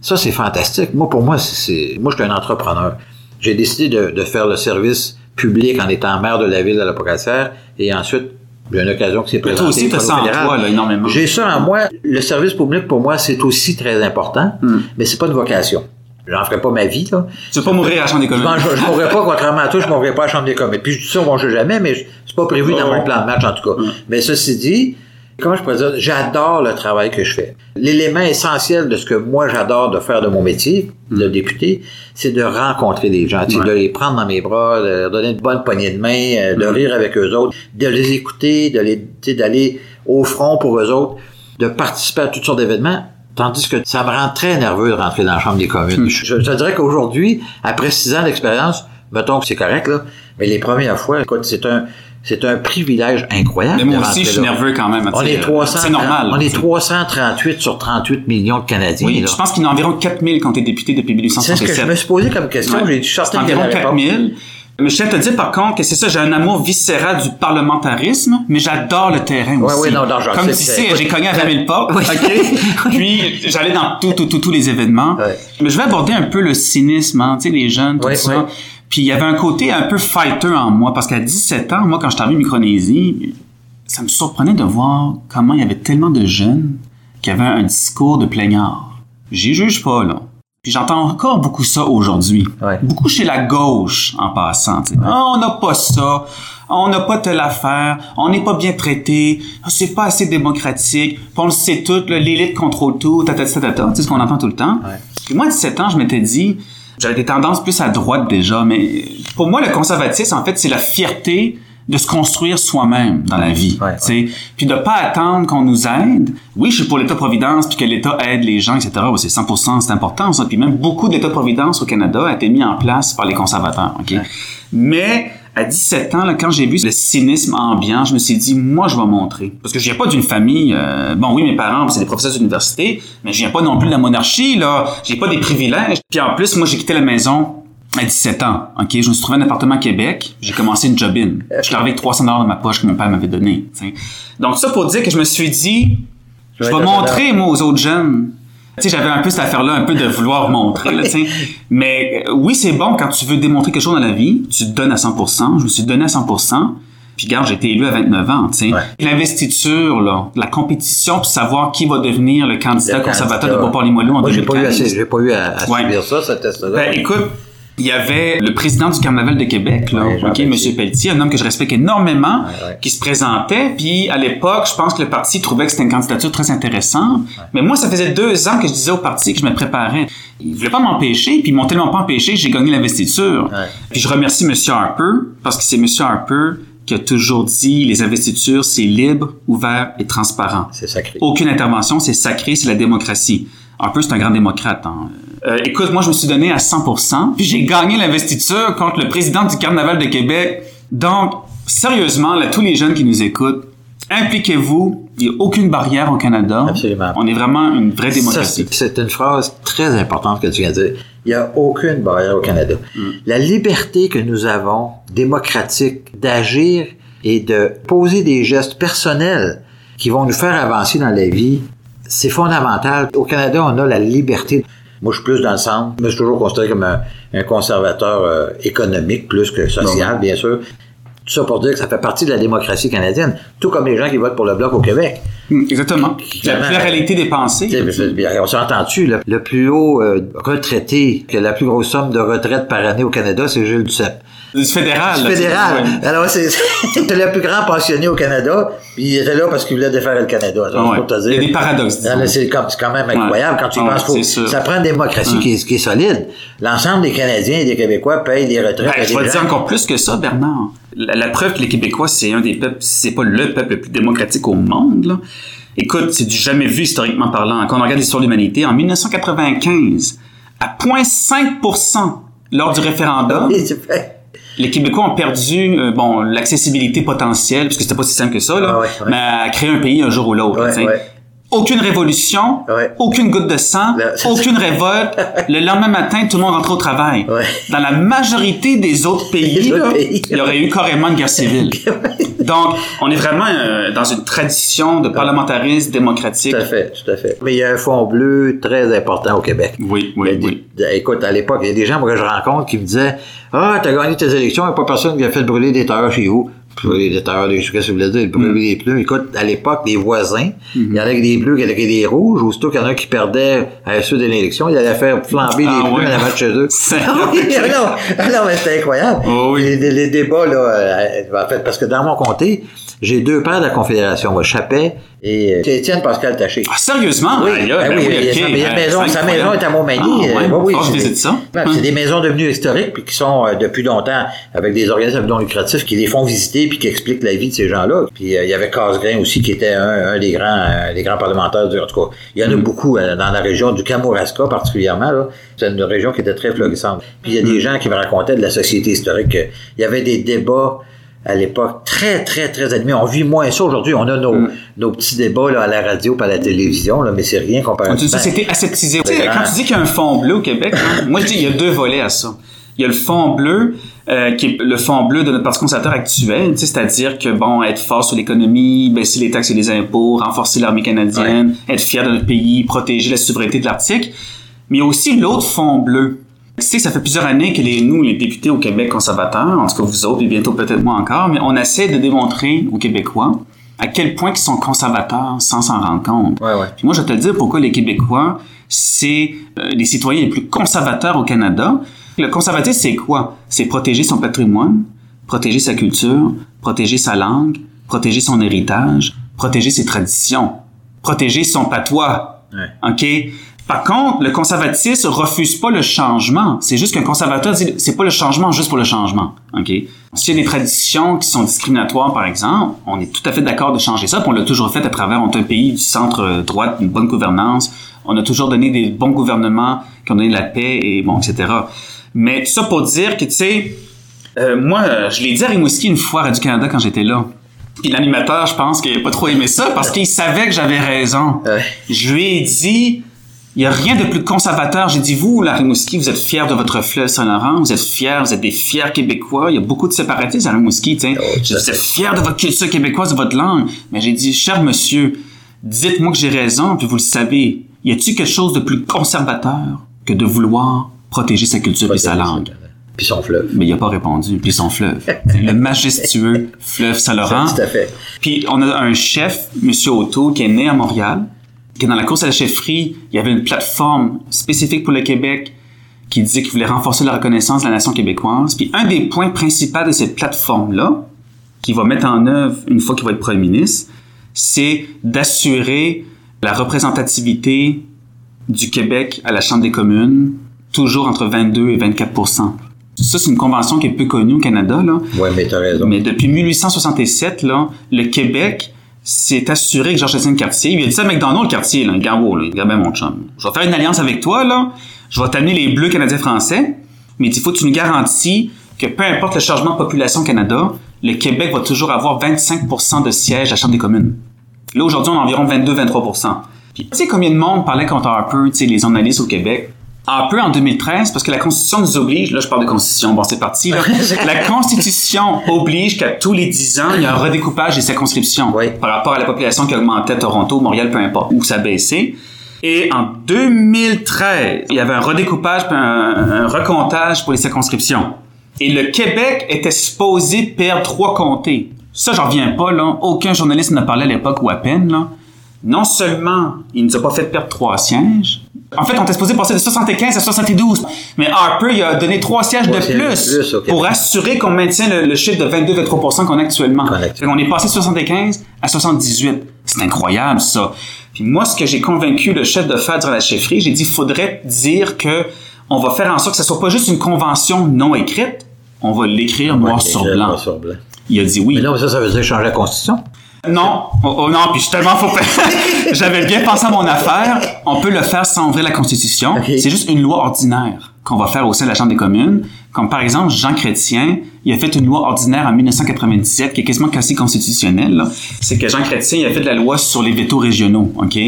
[SPEAKER 1] Ça, c'est fantastique. Moi, pour moi, c'est- moi, je suis un entrepreneur. J'ai décidé de, de faire le service public en étant maire de la ville de la Pocatière, et ensuite, j'ai une occasion qui s'est présentée.
[SPEAKER 3] toi aussi, tu as
[SPEAKER 1] au
[SPEAKER 3] ça en toi, là, énormément.
[SPEAKER 1] J'ai ça en moi. Le service public, pour moi, c'est aussi très important,
[SPEAKER 3] Hmm.
[SPEAKER 1] mais c'est pas une vocation. J'en ferai pas ma vie, là.
[SPEAKER 3] Tu veux pas mourir à la Chambre des communes?
[SPEAKER 1] je, je mourrai pas, contrairement à toi, je mourrai pas à la Chambre des communes. Puis je dis ça, bon, je sais jamais, mais c'est pas prévu dans mon plan de match, en tout cas. Mais ceci dit, comment je pourrais dire, j'adore le travail que je fais. L'élément essentiel de ce que moi j'adore de faire de mon métier, de député, c'est de rencontrer des gens,
[SPEAKER 3] Ouais.
[SPEAKER 1] de les prendre dans mes bras, de leur donner une bonne poignée de main, euh, de rire avec eux autres, de les écouter, de les, d'aller au front pour eux autres, de participer à toutes sortes d'événements. Tandis que ça me rend très nerveux de rentrer dans la Chambre des communes. Je, je te dirais qu'aujourd'hui, après six ans d'expérience, mettons que c'est correct, là, mais les premières fois, écoute, c'est un, c'est un privilège incroyable.
[SPEAKER 3] Mais moi aussi, je suis
[SPEAKER 1] là.
[SPEAKER 3] nerveux quand même.
[SPEAKER 1] On
[SPEAKER 3] tu
[SPEAKER 1] est
[SPEAKER 3] euh,
[SPEAKER 1] 300,
[SPEAKER 3] C'est normal.
[SPEAKER 1] On
[SPEAKER 3] tu
[SPEAKER 1] est
[SPEAKER 3] sais.
[SPEAKER 1] 338 sur 38 millions de Canadiens.
[SPEAKER 3] Oui,
[SPEAKER 1] là.
[SPEAKER 3] je pense qu'il y en a environ 4000 qui ont été députés depuis
[SPEAKER 1] C'est ce que
[SPEAKER 3] 1867.
[SPEAKER 1] je me suis posé comme question.
[SPEAKER 3] Ouais.
[SPEAKER 1] J'ai y a
[SPEAKER 3] environ
[SPEAKER 1] la réponse.
[SPEAKER 3] 4000. Mais je tiens à te dire par contre que c'est ça, j'ai un amour viscéral du parlementarisme, mais j'adore le terrain
[SPEAKER 1] Ouais,
[SPEAKER 3] aussi.
[SPEAKER 1] ouais, non, non,
[SPEAKER 3] Comme tu sais, j'ai cogné à 20 000 portes,
[SPEAKER 1] Oui.
[SPEAKER 3] ok? Puis j'allais dans tout, tout, tout, tous les événements.
[SPEAKER 1] Ouais.
[SPEAKER 3] Mais je vais aborder un peu le cynisme, hein, tu sais, les jeunes, tout
[SPEAKER 1] Ouais,
[SPEAKER 3] ça. Puis il y avait un côté un peu fighter en moi, parce qu'à 17 ans, moi, quand je suis arrivé en Micronésie, ça me surprenait de voir comment il y avait tellement de jeunes qui avaient un discours de plaignard. J'y juge pas, là. Puis j'entends encore beaucoup ça aujourd'hui.
[SPEAKER 1] Ouais.
[SPEAKER 3] Beaucoup chez la gauche, en passant. on n'a pas ça. On n'a pas telle affaire. On n'est pas bien traité. C'est pas assez démocratique. Puis on le sait tout. L'élite contrôle tout. Ta, ta, ta, ta, ta. Tu sais ce qu'on entend tout le temps?
[SPEAKER 1] Ouais.
[SPEAKER 3] Puis moi, à 17 ans, je m'étais dit, j'avais des tendances plus à droite déjà, mais pour moi, le conservatisme, en fait, c'est la fierté de se construire soi-même dans la vie,
[SPEAKER 1] Ouais,
[SPEAKER 3] tu sais. Puis de pas attendre qu'on nous aide. Oui, je suis pour l'État-providence, puis que l'État aide les gens, etc. Ouais, c'est 100%, c'est important, ça. Puis même beaucoup d'État-providence au Canada a été mis en place par les conservateurs, OK? Mais à 17 ans, là, quand j'ai vu le cynisme ambiant, je me suis dit, moi, je vais montrer. Parce que je viens pas d'une famille, euh, bon, oui, mes parents, c'est des professeurs d'université, mais je viens pas non plus de la monarchie, là. J'ai pas des privilèges. Puis en plus, moi, j'ai quitté la maison à 17 ans, ok, je me suis trouvé un appartement à Québec, j'ai commencé une job-in. Je suis arrivé avec 300 dollars dans ma poche que mon père m'avait donné. t'sais. Donc ça pour dire que je me suis dit, je vais montrer moi aux autres jeunes. Tu sais, j'avais un peu cette affaire-là, un peu de vouloir montrer. Là. Mais euh, oui, c'est bon quand tu veux démontrer quelque chose dans la vie, tu te donnes à 100%. Je me suis donné à 100%. Puis regarde, j'ai été élu à 29 ans.
[SPEAKER 1] Ouais.
[SPEAKER 3] L'investiture, là, la compétition pour savoir qui va devenir le candidat
[SPEAKER 1] Le
[SPEAKER 3] conservateur
[SPEAKER 1] candidat.
[SPEAKER 3] de Beauport-Limoilou en
[SPEAKER 1] Moi, j'ai pas eu
[SPEAKER 3] 2015.
[SPEAKER 1] assez, j'ai pas eu à, à
[SPEAKER 3] Ouais.
[SPEAKER 1] subir ça, ce test-là.
[SPEAKER 3] Ben, écoute, il y avait le président du Carnaval de Québec, là,
[SPEAKER 1] Ouais,
[SPEAKER 3] ok,
[SPEAKER 1] Pelletier.
[SPEAKER 3] Monsieur Pelletier, un homme que je respecte énormément,
[SPEAKER 1] Ouais, ouais.
[SPEAKER 3] qui se présentait. Puis à l'époque, je pense que le parti trouvait que c'était une candidature très intéressante. Mais moi, ça faisait deux ans que je disais au parti que je me préparais. Il voulait pas m'empêcher, puis ils m'ont tellement pas empêché, j'ai gagné l'investiture. Puis je remercie Monsieur Harper parce que c'est Monsieur Harper qui a toujours dit les investitures, c'est libre, ouvert et transparent.
[SPEAKER 1] C'est sacré.
[SPEAKER 3] Aucune intervention, c'est sacré, c'est la démocratie. Harper, c'est un grand démocrate. hein. Euh, écoute, moi, je me suis donné à 100%, puis j'ai gagné l'investiture contre le président du Carnaval de Québec. Donc, sérieusement, là, tous les jeunes qui nous écoutent, impliquez-vous. Il n'y a aucune barrière au Canada.
[SPEAKER 1] Absolument.
[SPEAKER 3] On est vraiment une vraie démocratie.
[SPEAKER 1] c'est c'est une phrase très importante que tu viens de dire. Il n'y a aucune barrière au Canada.
[SPEAKER 3] Mm.
[SPEAKER 1] La liberté que nous avons, démocratique, d'agir et de poser des gestes personnels qui vont nous faire avancer dans la vie, c'est fondamental. Au Canada, on a la liberté. Moi, je suis plus dans le centre. Je me suis toujours considéré comme un, un conservateur euh, économique plus que social, bien sûr. Tout ça pour dire que ça fait partie de la démocratie canadienne, tout comme les gens qui votent pour le Bloc au Québec.
[SPEAKER 3] Hum, Exactement. La pluralité des pensées.
[SPEAKER 1] On s'entend-tu, le, le plus haut euh, retraité, que la plus grosse somme de retraite par année au Canada, c'est Gilles Duceppe.
[SPEAKER 3] Du fédéral.
[SPEAKER 1] Du fédéral. Alors, c'est c'est le plus grand pensionné au Canada, puis il était là parce qu'il voulait défaire le Canada. C'est
[SPEAKER 3] ouais.
[SPEAKER 1] pour te dire.
[SPEAKER 3] Il y a des paradoxes.
[SPEAKER 1] C'est quand même incroyable quand tu y
[SPEAKER 3] Ah ouais,
[SPEAKER 1] penses. faut- ça prend une démocratie qui, est, qui est solide. L'ensemble des Canadiens et des Québécois payent des retraites
[SPEAKER 3] Ben, je vais te dire encore plus que ça, Bernard. La, la preuve que les Québécois, c'est un des peuples, c'est pas le peuple le plus démocratique au monde, là. Écoute, c'est du jamais vu historiquement parlant. Quand on regarde l'histoire de l'humanité, en 1995, à 0.5% lors du référendum,
[SPEAKER 1] Oui.
[SPEAKER 3] Les Québécois ont perdu euh, bon l'accessibilité potentielle, parce que c'était pas si simple que ça, là,
[SPEAKER 1] Ah ouais, ouais.
[SPEAKER 3] mais à créer un pays un jour ou l'autre.
[SPEAKER 1] Ouais.
[SPEAKER 3] Aucune révolution,
[SPEAKER 1] Ouais.
[SPEAKER 3] aucune goutte de sang, aucune révolte. Le lendemain matin, tout le monde rentre au travail.
[SPEAKER 1] Ouais.
[SPEAKER 3] Dans la majorité des autres pays, là,
[SPEAKER 1] pays.
[SPEAKER 3] il y aurait eu carrément une guerre civile. Donc, on est vraiment euh, dans une tradition de parlementarisme démocratique.
[SPEAKER 1] Tout à fait, tout à fait. Mais il y a un fond bleu très important au Québec.
[SPEAKER 3] Oui, oui,
[SPEAKER 1] des-
[SPEAKER 3] oui.
[SPEAKER 1] écoute, à l'époque, il y a des gens moi, que je rencontre qui me disaient Ah, t'as gagné tes élections, il n'y a pas personne qui a fait brûler des tailleurs chez vous. Brûler des ça voulait dire? Brûler
[SPEAKER 3] Mm.
[SPEAKER 1] des pneus. Écoute, à l'époque, des voisins,
[SPEAKER 3] Mm-hmm.
[SPEAKER 1] il y en avait des bleus, il y en avait des rouges, aussitôt qu'il y en a qui perdaient à la suite de l'élection, ils allaient faire flamber
[SPEAKER 3] Ah,
[SPEAKER 1] les pneus
[SPEAKER 3] ouais.
[SPEAKER 1] chez eux.
[SPEAKER 3] C'est-
[SPEAKER 1] Ah oui, non, ah non, mais c'était incroyable.
[SPEAKER 3] Oh oui.
[SPEAKER 1] les, les- les débats, là, euh, en fait, parce que dans mon comté, j'ai deux pères de la Confédération, moi, Chappet et euh, Étienne Pascal Taché.
[SPEAKER 3] Ah, sérieusement?
[SPEAKER 1] Oui, ben oui, sa- maison, sa maison est à Montmagny.
[SPEAKER 3] Ah, ouais.
[SPEAKER 1] euh, oui, c'est-
[SPEAKER 3] ça.
[SPEAKER 1] Ben,
[SPEAKER 3] Hum.
[SPEAKER 1] C'est des maisons devenues historiques puis qui sont euh, depuis longtemps avec des organismes non lucratifs qui les font visiter puis qui expliquent la vie de ces gens-là. Puis il y avait Casgrain aussi qui était un, un des grands des grands parlementaires du en tout cas. Il y en a
[SPEAKER 3] Hum.
[SPEAKER 1] beaucoup dans la région du Kamouraska particulièrement là. C'est une région qui était très florissante. Puis il y a
[SPEAKER 3] Hum.
[SPEAKER 1] des gens qui me racontaient de la société historique. Il y avait des débats à l'époque très très très animés. On vit moins ça aujourd'hui. On a nos,
[SPEAKER 3] Hum.
[SPEAKER 1] nos petits débats là, à la radio pas à la télévision là, mais c'est rien comparé
[SPEAKER 3] C'est une société aseptisée. Tu sais, quand tu dis qu'il y a un fond bleu au Québec, hein, moi je dis qu'il y a deux volets à ça. Il y a le fond bleu, euh, qui est le fond bleu de notre Parti conservateur actuel, c'est-à-dire que, bon, être fort sur l'économie, baisser les taxes et les impôts, renforcer l'armée canadienne, être fier de notre pays, protéger la souveraineté de l'Arctique. Mais il y a aussi l'autre fond bleu. Tu sais, ça fait plusieurs années que les, nous, les députés au Québec conservateurs, en tout cas vous autres, et bientôt peut-être moi encore, mais on essaie de démontrer aux Québécois à quel point ils sont conservateurs sans s'en rendre compte.
[SPEAKER 1] Ouais, ouais.
[SPEAKER 3] Puis moi, je vais te dire pourquoi les Québécois, c'est euh, les citoyens les plus conservateurs au Canada. Le conservatisme, c'est quoi? C'est protéger son patrimoine, protéger sa culture, protéger sa langue, protéger son héritage, protéger ses traditions, protéger son patois.
[SPEAKER 1] Ouais.
[SPEAKER 3] OK? Par contre, le conservatisme refuse pas le changement. C'est juste qu'un conservateur dit, c'est pas le changement juste pour le changement. OK? S'il y a des traditions qui sont discriminatoires, par exemple, on est tout à fait d'accord de changer ça, puis on l'a toujours fait à travers, on est un pays du centre droite, une bonne gouvernance. On a toujours donné des bons gouvernements qui ont donné la paix et bon, etc. Mais tout ça pour dire que, tu sais, Euh, moi, euh, je l'ai dit à Rimouski une fois à Radio-Canada quand j'étais là. Puis l'animateur, je pense qu'il n'a pas trop aimé ça parce qu'il savait que j'avais raison. Je lui ai dit, il n'y a rien de plus conservateur. J'ai dit, vous, la Rimouski, vous êtes fiers de votre fleuve Saint-Laurent, vous êtes fiers, vous êtes des fiers Québécois. Il y a beaucoup de séparatistes à Rimouski, tu sais.
[SPEAKER 1] Oh,
[SPEAKER 3] J'ai dit, vous êtes fiers de votre culture québécoise, de votre langue. Mais j'ai dit, cher monsieur, dites-moi que j'ai raison, puis vous le savez. Y a-t-il quelque chose de plus conservateur que de vouloir protéger sa culture et sa langue?
[SPEAKER 1] Puis son fleuve.
[SPEAKER 3] Mais il a pas répondu. Puis son fleuve. le majestueux fleuve Saint-Laurent.
[SPEAKER 1] Tout à fait.
[SPEAKER 3] Puis on a un chef, Monsieur Otto, qui est né à Montréal, dans la course à la chefferie. Il y avait une plateforme spécifique pour le Québec qui disait qu'il voulait renforcer la reconnaissance de la nation québécoise. Puis un des points principaux de cette plateforme-là, qu'il va mettre en œuvre une fois qu'il va être premier ministre, c'est d'assurer la représentativité du Québec à la Chambre des communes, toujours entre 22 et 24% Ça, c'est une convention qui est peu connue au Canada, là.
[SPEAKER 1] Ouais, mais t'as raison.
[SPEAKER 3] Mais depuis 1867, là, le Québec s'est assuré que Georges-Étienne Cartier, il a dit ça à McDonald, le Cartier, là, Garbo, là, regarde mon chum. Je vais faire une alliance avec toi, là. Je vais t'amener les Bleus canadiens-français. Mais il faut que tu nous garantis que peu importe le changement de population au Canada, le Québec va toujours avoir 25% de sièges à la Chambre des communes. Là, aujourd'hui, on a environ 22-23% Puis, tu sais combien de monde parlait contre Harper, tu sais, les journalistes au Québec? Harper en 2013, parce que la Constitution nous oblige, là je parle de Constitution, bon c'est parti, là. la Constitution oblige qu'à tous les 10 ans, il y a un redécoupage des circonscriptions
[SPEAKER 1] Oui.
[SPEAKER 3] par rapport à la population qui augmentait à Toronto, Montréal, peu importe, où ça baissait. Et en 2013, il y avait un redécoupage, puis un, un recomptage pour les circonscriptions. Et le Québec était supposé perdre trois comtés. Ça, j'en reviens pas, là. Aucun journaliste n'a parlé à l'époque ou à peine, là. Non seulement il nous a pas fait perdre trois sièges, en fait, on était supposé passer de 75 à 72. Mais Harper, il a donné trois sièges de plus, pour assurer qu'on maintient le, le chiffre de 22-23% qu'on a actuellement.
[SPEAKER 1] Actuellement.
[SPEAKER 3] on est passé de 75 à 78. C'est incroyable, ça. Puis moi, ce que j'ai convaincu le chef de faire durant la chefferie, j'ai dit, faudrait dire que on va faire en sorte que ce soit pas juste une convention non écrite, on va l'écrire noir sur blanc.
[SPEAKER 1] noir sur blanc.
[SPEAKER 3] Il a dit oui.
[SPEAKER 1] Mais non, mais ça, ça veut dire changer la Constitution.
[SPEAKER 3] Non, oh, oh, non, puis je suis tellement faux. J'avais bien pensé à mon affaire. On peut le faire sans ouvrir la Constitution. C'est juste une loi ordinaire qu'on va faire au sein de la Chambre des communes. Comme par exemple, Jean Chrétien, il a fait une loi ordinaire en 1997 qui est quasiment quasi constitutionnelle. C'est que Jean Chrétien, il a fait de la loi sur les vétos régionaux. OK?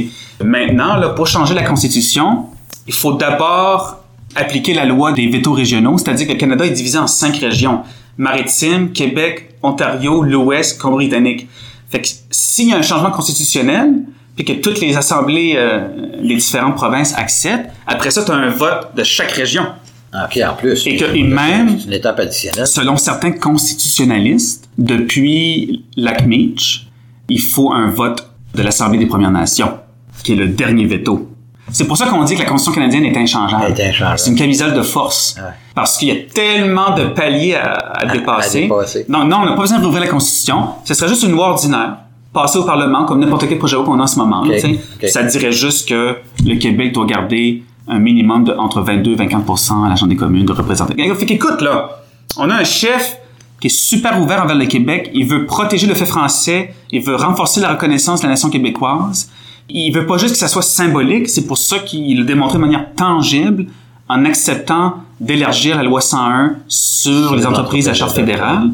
[SPEAKER 3] Maintenant, là, pour changer la Constitution, il faut d'abord appliquer la loi des vétos régionaux, c'est-à-dire que le Canada est divisé en cinq régions. Maritime, Québec, Ontario, l'Ouest, Colombie-Britannique. Fait que s'il y a un changement constitutionnel, puis que toutes les assemblées, euh, les différentes provinces acceptent, après ça, tu as un vote de chaque région.
[SPEAKER 1] Ah, OK, en plus.
[SPEAKER 3] Et que- et même-
[SPEAKER 1] C'est une étape additionnelle.
[SPEAKER 3] Selon certains constitutionnalistes, depuis Lac-Meach, il faut un vote de l'Assemblée des Premières Nations, qui est le dernier veto. C'est pour ça qu'on dit que la Constitution canadienne est inchangable.
[SPEAKER 1] Elle est inchangable.
[SPEAKER 3] C'est une camisole de force.
[SPEAKER 1] Ouais.
[SPEAKER 3] Parce qu'il y a tellement de paliers à, à dépasser.
[SPEAKER 1] dépasser.
[SPEAKER 3] Non, non, on n'a pas besoin d'ouvrir la Constitution. Ce serait juste une loi ordinaire, passée au Parlement, comme n'importe quel projet de qu'on a en ce moment. Ça dirait juste que le Québec doit garder un minimum de entre 22 et 24 à la Chambre des communes de représentants. Fait qu'écoute, là, on a un chef qui est super ouvert envers le Québec. Il veut protéger le fait français. Il veut renforcer la reconnaissance de la nation québécoise. Il veut pas juste que ça soit symbolique. C'est pour ça qu'il le démontré de manière tangible en acceptant d'élargir la loi 101 sur les entreprises à charte fédérale.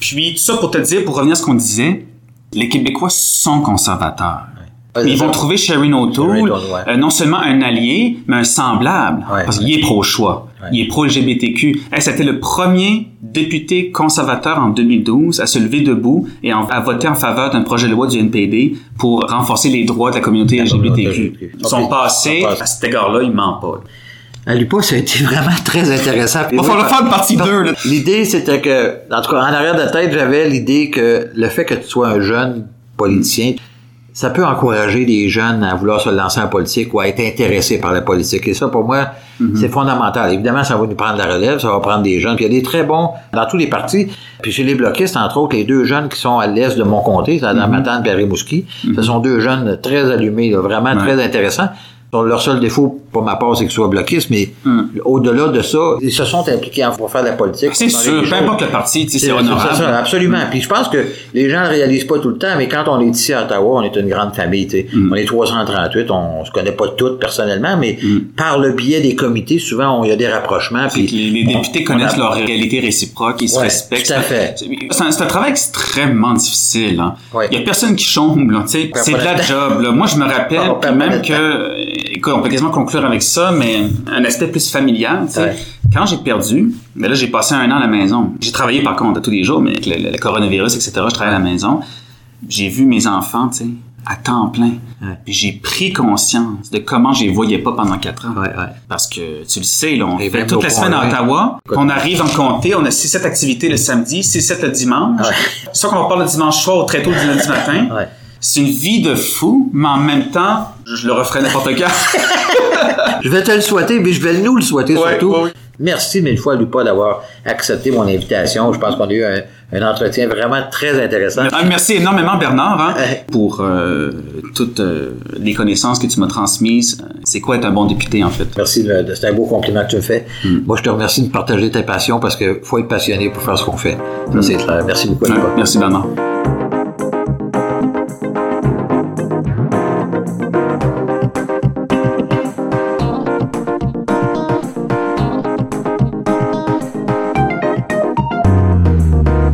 [SPEAKER 3] Puis, tout ça pour te dire, pour revenir à ce qu'on disait, les Québécois sont conservateurs. Mais ils vont trouver Sherry O'Toole
[SPEAKER 1] Sherry O'Toole, ouais.
[SPEAKER 3] euh, non seulement un allié, mais un semblable.
[SPEAKER 1] Ouais.
[SPEAKER 3] parce qu'il est pro-choix.
[SPEAKER 1] Ouais.
[SPEAKER 3] Il est pro-LGBTQ. Hey, C'était le premier député conservateur en 2012 à se lever debout et à voter en faveur d'un projet de loi du NPD pour renforcer les droits de la communauté LGBTQ. Son
[SPEAKER 1] Ok.
[SPEAKER 3] passé, à cet égard-là, il ment pas.
[SPEAKER 1] À l'UPA, ça a été vraiment très intéressant. Puis
[SPEAKER 3] Va falloir faire une partie
[SPEAKER 1] non,
[SPEAKER 3] 2, là.
[SPEAKER 1] L'idée, c'était que, en tout cas, en arrière de la tête, j'avais l'idée que le fait que tu sois un jeune politicien, ça peut encourager les jeunes à vouloir se lancer en politique ou à être intéressés par la politique. Et ça, pour moi, c'est fondamental. Évidemment, ça va nous prendre la relève, ça va prendre des jeunes. Puis il y a des très bons dans tous les partis. Puis chez les bloquistes, entre autres, les deux jeunes qui sont à l'est de mon comté, c'est Adam Matane et Rimouski, ce sont deux jeunes très allumés, là, vraiment
[SPEAKER 3] Ouais.
[SPEAKER 1] très intéressants. Leur seul défaut, pour ma part, c'est qu'ils soient bloquistes, mais
[SPEAKER 3] Hmm.
[SPEAKER 1] au-delà de ça, ils se sont impliqués en- pour faire de la politique.
[SPEAKER 3] C'est sûr, peu importe le parti, c'est honorable.
[SPEAKER 1] ça, absolument. Puis je pense que les gens ne le réalisent pas tout le temps, mais quand on est ici à Ottawa, on est une grande famille. tu sais.
[SPEAKER 3] Mm.
[SPEAKER 1] On est 338, on, se connaît pas toutes personnellement, mais par le biais des comités, souvent, on- il y a des rapprochements.
[SPEAKER 3] Puis les, les députés
[SPEAKER 1] on- on
[SPEAKER 3] connaissent
[SPEAKER 1] a-
[SPEAKER 3] leur réalité réciproque, ils se respectent.
[SPEAKER 1] tout à fait.
[SPEAKER 3] C'est un, travail extrêmement difficile. Hein.
[SPEAKER 1] Ouais.
[SPEAKER 3] Il y a personne qui chombe, C'est de la job, là. Moi, je me rappelle,
[SPEAKER 1] pas
[SPEAKER 3] même que, écoute, on peut quasiment conclure avec ça, mais un aspect plus familial, tu sais.
[SPEAKER 1] Ouais.
[SPEAKER 3] Quand j'ai perdu, ben là, j'ai passé un an à la maison. J'ai travaillé, par contre, tous les jours, mais avec le, coronavirus, etc., je travaillais à la maison. J'ai vu mes enfants, tu sais, à temps plein.
[SPEAKER 1] Ouais.
[SPEAKER 3] Puis j'ai pris conscience de comment je les voyais pas pendant quatre ans.
[SPEAKER 1] Ouais, ouais.
[SPEAKER 3] Parce que, tu le sais, là, on
[SPEAKER 1] Et
[SPEAKER 3] fait toute la semaine à Ottawa,
[SPEAKER 1] Écoute.
[SPEAKER 3] on arrive en comté, on a 6-7 activités le samedi, 6-7 le dimanche. Ça qu'on va parler le dimanche soir ou très tôt le lundi matin. C'est une vie de fou, mais en même temps, je le referai n'importe quand.
[SPEAKER 1] Je vais te le souhaiter, mais je vais nous le souhaiter
[SPEAKER 3] Ouais,
[SPEAKER 1] surtout.
[SPEAKER 3] ouais, ouais.
[SPEAKER 1] Merci mille fois, Lupa, d'avoir accepté mon invitation. Je pense qu'on a eu un, un entretien vraiment très intéressant.
[SPEAKER 3] Ah, Merci énormément, Bernard, hein, pour euh, toutes euh, les connaissances que tu m'as transmises. C'est quoi être un bon député, en fait?
[SPEAKER 1] Merci, c'est un beau compliment que tu me fais. Moi, je te remercie de partager ta passion parce que faut être passionné pour faire ce qu'on fait. Ça, c'est clair. Merci beaucoup, Lupa.
[SPEAKER 3] merci, Bernard.